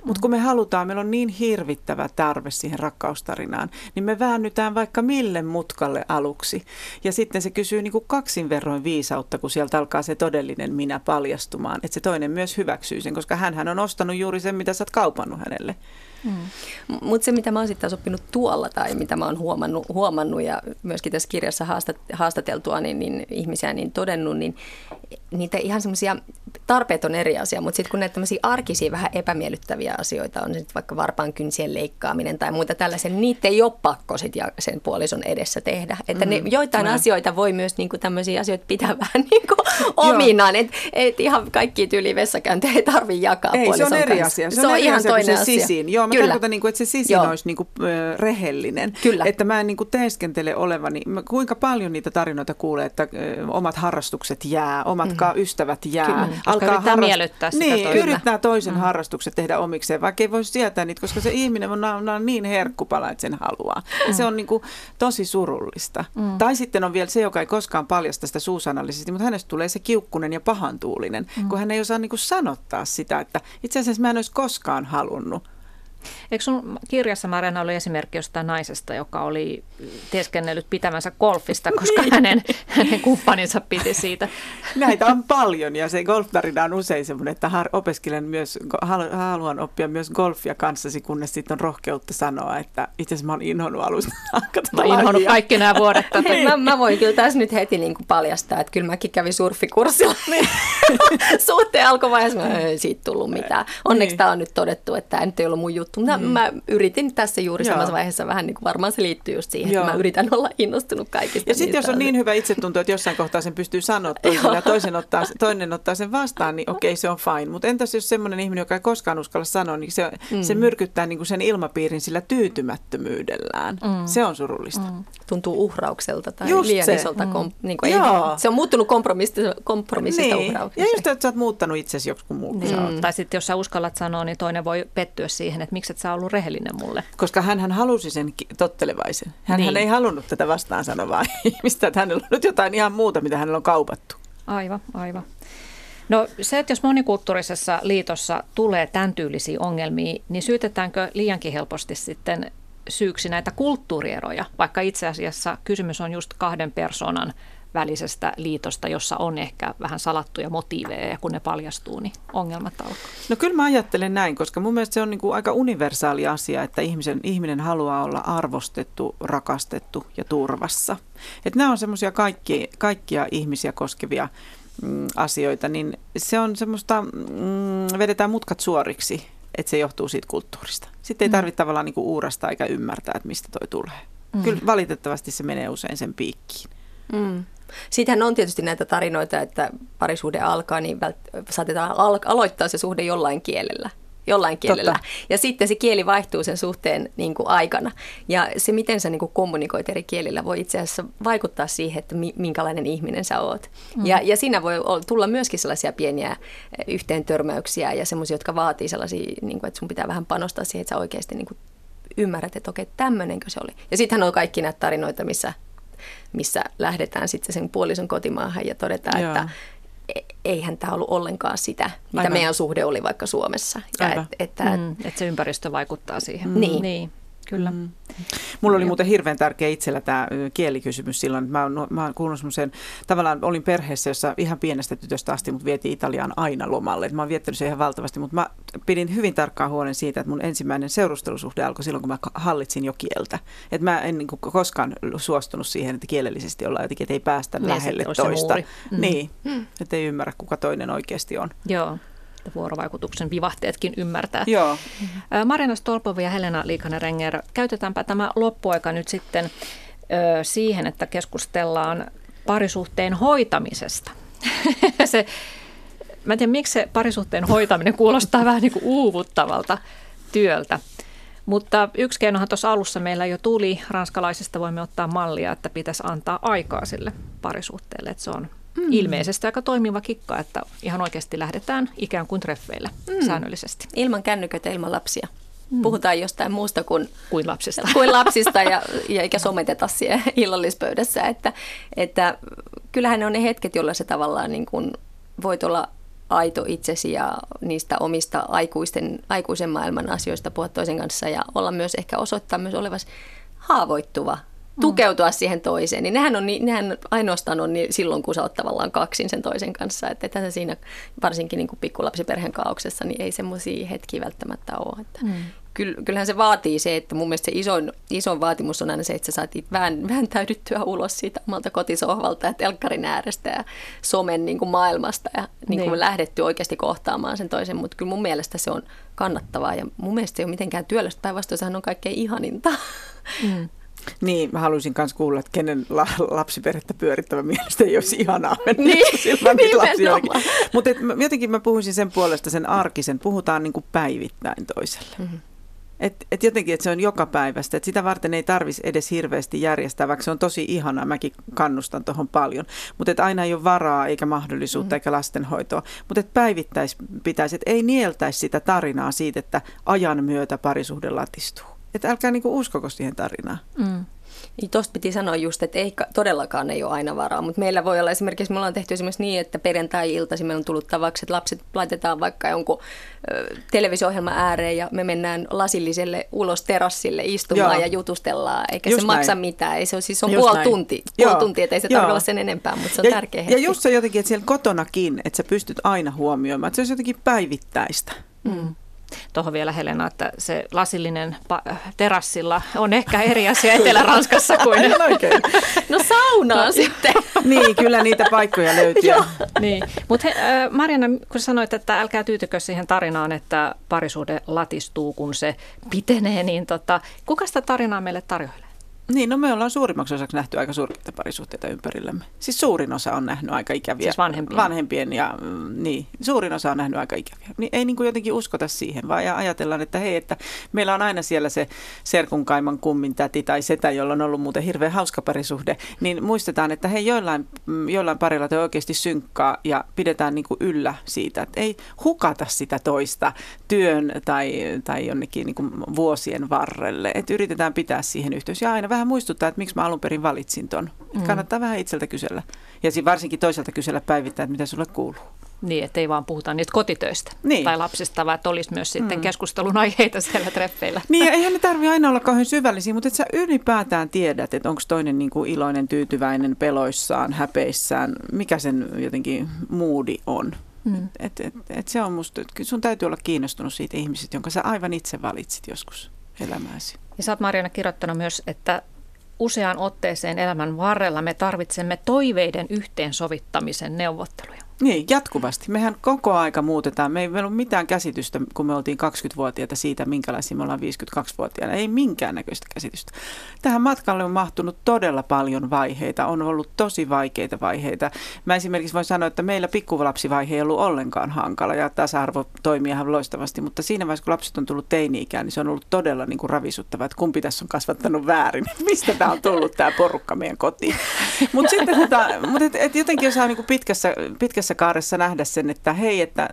[SPEAKER 3] Mutta kun me halutaan, meillä on niin hirvittävä tarve siihen rakkaustarinaan, niin me väännytään vaikka mille mutkalle aluksi. Ja sitten se kysyy niin kuin kaksin verroin viisautta, kun sieltä alkaa se todellinen minä paljastumaan. Että se toinen myös hyväksyy sen, koska hän on ostanut juuri sen, mitä sä oot kaupannut hänelle.
[SPEAKER 4] Mm. Mutta se, mitä mä oon sitten oppinut tuolla tai mitä mä oon huomannut, huomannut ja myöskin tässä kirjassa haastat, haastateltua niin, niin ihmisiä niin todennut, niin niitä ihan semmoisia tarpeet on eri asia, mutta sitten kun näitä tämmöisiä arkisia vähän epämiellyttäviä asioita on, sitten vaikka varpaan kynsien leikkaaminen tai muita tällaisia, niin niitä ei ole pakko sit ja sen puolison edessä tehdä. Että ne, mm, joitain mä... asioita voi myös niinku tämmöisiä asioita pitää vähän niinku ominaan, että et ihan kaikki tyyli vessakäyntiä ei tarvitse jakaa
[SPEAKER 3] Ei, se on eri
[SPEAKER 4] kanssa.
[SPEAKER 3] asia. Se, se on, on ihan toinen se asia. sisin. Joo, mä Kyllä. tarkoitan, niin kuin, että se sisin Joo. olisi niin kuin, äh, rehellinen.
[SPEAKER 4] Kyllä.
[SPEAKER 3] Että mä en niin kuin, teeskentele olevani. Kuinka paljon niitä tarinoita kuulee, että äh, omat harrastukset jää, omat mm. ystävät jää. Kyllä,
[SPEAKER 2] Alkaa yrittää harrast... miellyttää sitä
[SPEAKER 3] niin,
[SPEAKER 2] toista.
[SPEAKER 3] yrittää toisen mm. harrastukset tehdä omikseen, vaikka ei voisi sietää niitä, koska se ihminen on, on niin herkkupala, että sen haluaa. Mm. Se on niin kuin, tosi surullista. Mm. Tai sitten on vielä se, joka ei koskaan paljasta sitä suusanallisesti, mutta hänestä tulee se kiukkunen ja pahantuulinen, mm. kun hän ei osaa niin kuin sanottaa sitä, että itse asiassa mä en olisi koskaan halunnut
[SPEAKER 2] Eikö sun kirjassa Marjana oli esimerkki jostain naisesta, joka oli teeskennellyt pitämänsä golfista, koska niin. hänen, hänen kumppaninsa piti siitä?
[SPEAKER 3] Näitä on paljon ja se golftarina on usein semmoinen, että opiskelen myös, haluan oppia myös golfia kanssasi, kunnes sitten on rohkeutta sanoa, että itse asiassa mä oon inhonnut alusta
[SPEAKER 2] Mä oon inhonnut kaikki nämä vuodet.
[SPEAKER 4] niin. mä, mä, voin kyllä tässä nyt heti niin kuin paljastaa, että kyllä mäkin kävin surfikurssilla. Niin. Suhteen alkuvaiheessa mä ei siitä tullut mitään. Onneksi niin. tämä on nyt todettu, että tämä nyt ei ollut mun juttu juttu. mm. mä yritin tässä juuri Joo. samassa vaiheessa vähän, niin kuin varmaan se liittyy just siihen, Joo. että mä yritän olla innostunut kaikista.
[SPEAKER 3] Ja sitten jos on niin hyvä itsetunto, että jossain kohtaa sen pystyy sanoa toiselle ja toisen ottaa, toinen ottaa sen vastaan, niin okei, se on fine. Mutta entäs jos semmoinen ihminen, joka ei koskaan uskalla sanoa, niin se, mm. se myrkyttää niin kuin sen ilmapiirin sillä tyytymättömyydellään. Mm. Se on surullista. Mm.
[SPEAKER 4] Tuntuu uhraukselta tai Just liian se. isolta. Mm. Kom, niin kuin ei, se on muuttunut kompromissista, kompromissista niin.
[SPEAKER 3] Ja just, että sä oot muuttanut itsesi joku muu
[SPEAKER 2] niin. Tai sitten jos sä uskallat sanoa, niin toinen voi pettyä siihen, että miksi et sä ollut rehellinen mulle.
[SPEAKER 3] Koska hän halusi sen tottelevaisen. Hän, niin. hän ei halunnut tätä vastaan sanovaa ihmistä, että hänellä on nyt jotain ihan muuta, mitä hänellä on kaupattu.
[SPEAKER 2] Aivan, aivan. No se, että jos monikulttuurisessa liitossa tulee tämän tyylisiä ongelmia, niin syytetäänkö liiankin helposti sitten syyksi näitä kulttuurieroja, vaikka itse asiassa kysymys on just kahden persoonan välisestä liitosta, jossa on ehkä vähän salattuja motiiveja ja kun ne paljastuu, niin ongelmat alkaa.
[SPEAKER 3] No kyllä mä ajattelen näin, koska mun mielestä se on niin kuin aika universaali asia, että ihmisen, ihminen haluaa olla arvostettu, rakastettu ja turvassa. Että nämä on semmoisia kaikki, kaikkia ihmisiä koskevia mm, asioita, niin se on semmoista, mm, vedetään mutkat suoriksi, että se johtuu siitä kulttuurista. Sitten ei mm. tarvitse mm. tavallaan niin kuin uurastaa eikä ymmärtää, että mistä toi tulee. Mm. Kyllä valitettavasti se menee usein sen piikkiin.
[SPEAKER 4] Mm. Siitähän on tietysti näitä tarinoita, että parisuhde alkaa, niin vält- saatetaan al- aloittaa se suhde jollain kielellä jollain kielellä. Totta. Ja sitten se kieli vaihtuu sen suhteen niin kuin aikana. Ja se, miten sä niin kuin kommunikoit eri kielillä, voi itse asiassa vaikuttaa siihen, että minkälainen ihminen sä oot. Mm. Ja, ja siinä voi tulla myöskin sellaisia pieniä eh, yhteentörmäyksiä ja semmoisia, jotka vaatii sellaisia, niin kuin, että sun pitää vähän panostaa siihen, että sä oikeasti niin kuin ymmärrät, että okei, tämmöinenkö se oli. Ja sittenhän on kaikki näitä tarinoita, missä missä lähdetään sitten sen puolison kotimaahan ja todetaan, Joo. että eihän tämä ollut ollenkaan sitä, mitä Aivan. meidän suhde oli vaikka Suomessa.
[SPEAKER 2] Ja et, että, mm, että se ympäristö vaikuttaa siihen.
[SPEAKER 4] Mm. Niin.
[SPEAKER 2] niin. Kyllä. Mm.
[SPEAKER 3] Mulla oli muuten hirveän tärkeä itsellä tämä kielikysymys silloin. Mä, no, mä kuulun semmoiseen, tavallaan olin perheessä, jossa ihan pienestä tytöstä asti mut vietiin Italiaan aina lomalle. Et mä oon viettänyt sen ihan valtavasti, mutta mä pidin hyvin tarkkaan huolen siitä, että mun ensimmäinen seurustelusuhde alkoi silloin, kun mä hallitsin jo kieltä. Et mä en niin kuin, koskaan suostunut siihen, että kielellisesti ollaan jotenkin, että ei päästä niin, lähelle toista. Mm. Niin, mm. että ei ymmärrä, kuka toinen oikeasti on.
[SPEAKER 2] Joo vuorovaikutuksen vivahteetkin ymmärtää.
[SPEAKER 3] Joo.
[SPEAKER 2] Marina Stolpova ja Helena Liikanen-Renger, käytetäänpä tämä loppuaika nyt sitten ö, siihen, että keskustellaan parisuhteen hoitamisesta. se, mä en tiedä, miksi se parisuhteen hoitaminen kuulostaa vähän niin kuin uuvuttavalta työltä. Mutta yksi keinohan tuossa alussa meillä jo tuli, ranskalaisista voimme ottaa mallia, että pitäisi antaa aikaa sille parisuhteelle, että se on mm. ilmeisesti aika toimiva kikka, että ihan oikeasti lähdetään ikään kuin treffeille mm. säännöllisesti.
[SPEAKER 4] Ilman kännyköitä, ilman lapsia. Mm. Puhutaan jostain muusta kuin,
[SPEAKER 2] kuin lapsista,
[SPEAKER 4] kuin lapsista ja, ja eikä someteta siellä illallispöydässä. Että, että kyllähän ne on ne hetket, joilla se tavallaan niin kuin voit olla aito itsesi ja niistä omista aikuisten, aikuisen maailman asioista puhua toisen kanssa ja olla myös ehkä osoittaa myös olevas haavoittuva. Tukeutua siihen toiseen, niin nehän, on, nehän ainoastaan on niin silloin, kun sä oot tavallaan kaksin sen toisen kanssa. Että ethän siinä, varsinkin niin pikkulapsiperheen kaauksessa, niin ei semmoisia hetkiä välttämättä ole. Että mm. kyllähän se vaatii se, että mun mielestä se isoin, isoin vaatimus on aina se, että sä saatiin vään, vääntäydyttyä ulos siitä omalta kotisohvalta ja telkkarin äärestä ja somen niin kuin maailmasta ja niin kuin niin. lähdetty oikeasti kohtaamaan sen toisen, mutta kyllä mun mielestä se on kannattavaa ja mun mielestä se ei ole mitenkään työlästä, päinvastoin sehän on kaikkein ihaninta. Mm.
[SPEAKER 3] Niin, mä haluaisin myös kuulla, että kenen la- lapsiperhettä pyörittävä mielestä ei olisi ihanaa mennä niin, silmän Mutta jotenkin mä puhuisin sen puolesta sen arkisen, puhutaan niin kuin päivittäin toiselle. Mm-hmm. Et, et jotenkin, että se on joka päivästä. Et sitä varten ei tarvitsisi edes hirveästi järjestää, vaikka se on tosi ihanaa. Mäkin kannustan tuohon paljon. Mutta aina ei ole varaa eikä mahdollisuutta mm. eikä lastenhoitoa. Mutta päivittäis pitäisi, että ei nieltäisi sitä tarinaa siitä, että ajan myötä parisuhde latistuu. Että älkää niinku uskoko siihen tarinaan. Mm.
[SPEAKER 4] Niin Tuosta piti sanoa just, että ei, todellakaan ei ole aina varaa, mutta meillä voi olla esimerkiksi, me ollaan tehty esimerkiksi niin, että perjantai-iltaisin meillä on tullut tavaksi, että lapset laitetaan vaikka jonkun ö, televisio-ohjelman ääreen ja me mennään lasilliselle ulos terassille istumaan Joo. ja jutustellaan, eikä just se näin. maksa mitään. Ei se on, siis on puoli tunti, puoli tunti, että ei se tarvitse olla sen enempää, mutta se on
[SPEAKER 3] ja,
[SPEAKER 4] tärkeä hetki.
[SPEAKER 3] Ja just se jotenkin, että siellä kotonakin, että sä pystyt aina huomioimaan, että se on jotenkin päivittäistä. Mm.
[SPEAKER 2] Tuohon vielä Helena, että se lasillinen pa- terassilla on ehkä eri asia Etelä-Ranskassa kuin...
[SPEAKER 4] oikein. No saunaa no. sitten.
[SPEAKER 3] niin, kyllä niitä paikkoja löytyy.
[SPEAKER 2] niin. Mutta äh, Mariana, kun sanoit, että älkää tyytykö siihen tarinaan, että parisuhde latistuu, kun se pitenee, niin tota, kuka sitä tarinaa meille tarjoilee?
[SPEAKER 3] Niin, no me ollaan suurimmaksi osaksi nähty aika surkeita parisuhteita ympärillämme. Siis suurin osa on nähnyt aika ikäviä.
[SPEAKER 2] Siis vanhempien.
[SPEAKER 3] Vanhempien ja mm, niin, suurin osa on nähnyt aika ikäviä. Niin ei niin kuin jotenkin uskota siihen, vaan ajatellaan, että hei, että meillä on aina siellä se serkunkaiman kummin täti tai setä, jolla on ollut muuten hirveän hauska parisuhde. Niin muistetaan, että hei, joillain, mm, joillain parilla te oikeasti synkkaa ja pidetään niin kuin yllä siitä, että ei hukata sitä toista työn tai, tai jonnekin niin kuin vuosien varrelle. Että yritetään pitää siihen yhteys ja aina vähän muistuttaa, että miksi mä alun perin valitsin ton. Mm. Kannattaa vähän itseltä kysellä. Ja varsinkin toiselta kysellä päivittäin, että mitä sulle kuuluu.
[SPEAKER 2] Niin, että ei vaan puhuta niistä kotitöistä niin. tai lapsista, vaan että olisi myös sitten mm. keskustelun aiheita siellä treffeillä.
[SPEAKER 3] Niin, ja eihän ne tarvitse aina olla kauhean syvällisiä, mutta että sä ylipäätään tiedät, että onko toinen niin kuin iloinen, tyytyväinen, peloissaan, häpeissään, mikä sen jotenkin moodi on. Mm. Et, et, et se on musta, että sun täytyy olla kiinnostunut siitä ihmisestä, jonka sä aivan itse valitsit joskus elämääsi.
[SPEAKER 2] Ja sä oot Marjana kirjoittanut myös, että useaan otteeseen elämän varrella me tarvitsemme toiveiden yhteensovittamisen neuvotteluja.
[SPEAKER 3] Niin, jatkuvasti. Mehän koko aika muutetaan. Me ei ole mitään käsitystä, kun me oltiin 20-vuotiaita siitä, minkälaisia me ollaan 52-vuotiaana. Ei minkäännäköistä käsitystä. Tähän matkalle on mahtunut todella paljon vaiheita. On ollut tosi vaikeita vaiheita. Mä esimerkiksi voin sanoa, että meillä pikkuvalapsivaihe ei ollut ollenkaan hankala ja tasa-arvo toimii ihan loistavasti. Mutta siinä vaiheessa, kun lapset on tullut teini-ikään, niin se on ollut todella niin kuin ravisuttava, että kumpi tässä on kasvattanut väärin. Mistä tämä on tullut tämä porukka meidän kotiin. Mutta sitten tota, mut et, et jotenkin osaa niin kuin pitkässä, pitkässä pitkässä kaaressa nähdä sen, että hei, että äh,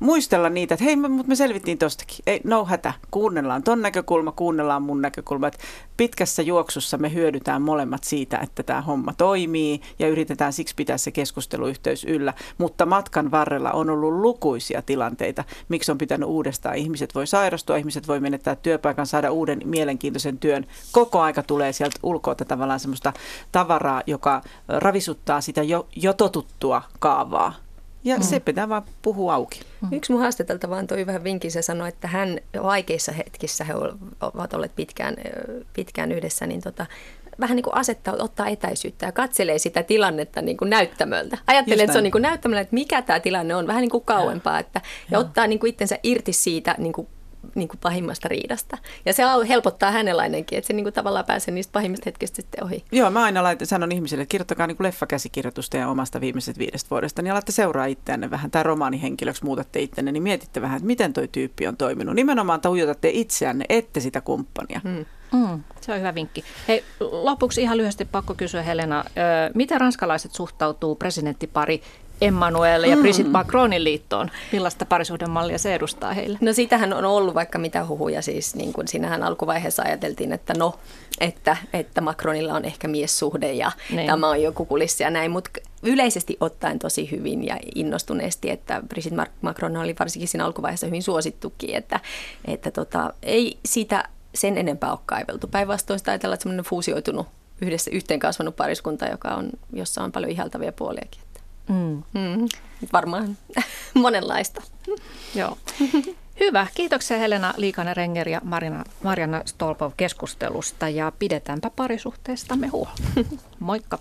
[SPEAKER 3] muistella niitä, että hei, mutta me selvittiin tostakin. Ei, no hätä, kuunnellaan ton näkökulma, kuunnellaan mun näkökulma. Että pitkässä juoksussa me hyödytään molemmat siitä, että tämä homma toimii ja yritetään siksi pitää se keskusteluyhteys yllä. Mutta matkan varrella on ollut lukuisia tilanteita, miksi on pitänyt uudestaan. Ihmiset voi sairastua, ihmiset voi menettää työpaikan, saada uuden mielenkiintoisen työn. Koko aika tulee sieltä ulkoa tavallaan semmoista tavaraa, joka ravisuttaa sitä jo, jo totuttua kaavaa. Ja mm. se pitää vaan puhua auki.
[SPEAKER 4] Mm. Yksi mun haastatelta vaan toi vähän vinkin, se sanoi, että hän vaikeissa hetkissä, he ovat olleet pitkään, pitkään yhdessä, niin tota, vähän niin kuin asettaa, ottaa etäisyyttä ja katselee sitä tilannetta niin kuin näyttämöltä. Ajattelee, että se on niin kuin näyttämöllä, että mikä tämä tilanne on, vähän niin kuin kauempaa, että, ja ottaa niin kuin itsensä irti siitä niin kuin niin kuin pahimmasta riidasta. Ja se helpottaa hänenlainenkin, että se niin kuin tavallaan pääsee niistä pahimmista hetkistä sitten ohi.
[SPEAKER 3] Joo, mä aina laitan, sanon ihmisille, että kirjoittakaa niin kuin leffakäsikirjoitusta ja omasta viimeisestä viidestä vuodesta, niin alatte seuraa itseänne vähän, tai romaanihenkilöksi muutatte ittenne, niin mietitte vähän, että miten toi tyyppi on toiminut. Nimenomaan tuijotatte itseänne, ette sitä kumppania. Hmm.
[SPEAKER 2] Mm, se on hyvä vinkki. Hei, lopuksi ihan lyhyesti pakko kysyä Helena, miten ranskalaiset suhtautuu presidenttipari Emmanuel ja mm. Brigitte Macronin liittoon. Millaista parisuhdemallia se edustaa heille?
[SPEAKER 4] No sitähän on ollut vaikka mitä huhuja. Siis niin kuin siinähän alkuvaiheessa ajateltiin, että no, että, että Macronilla on ehkä miessuhde ja niin. tämä on joku kulissi ja näin. Mutta yleisesti ottaen tosi hyvin ja innostuneesti, että Brigitte Macron oli varsinkin siinä alkuvaiheessa hyvin suosittukin, että, että tota, ei sitä sen enempää ole kaiveltu. Päinvastoin sitä ajatellaan, että semmoinen fuusioitunut yhdessä yhteen kasvanut pariskunta, joka on, jossa on paljon ihaltavia puoliakin. Mm. Mm. Varmaan monenlaista.
[SPEAKER 2] Joo. Hyvä. Kiitoksia Helena Liikanen-Renger ja Marina, Mariana Stolpov keskustelusta ja pidetäänpä parisuhteestamme huolta. Moikka.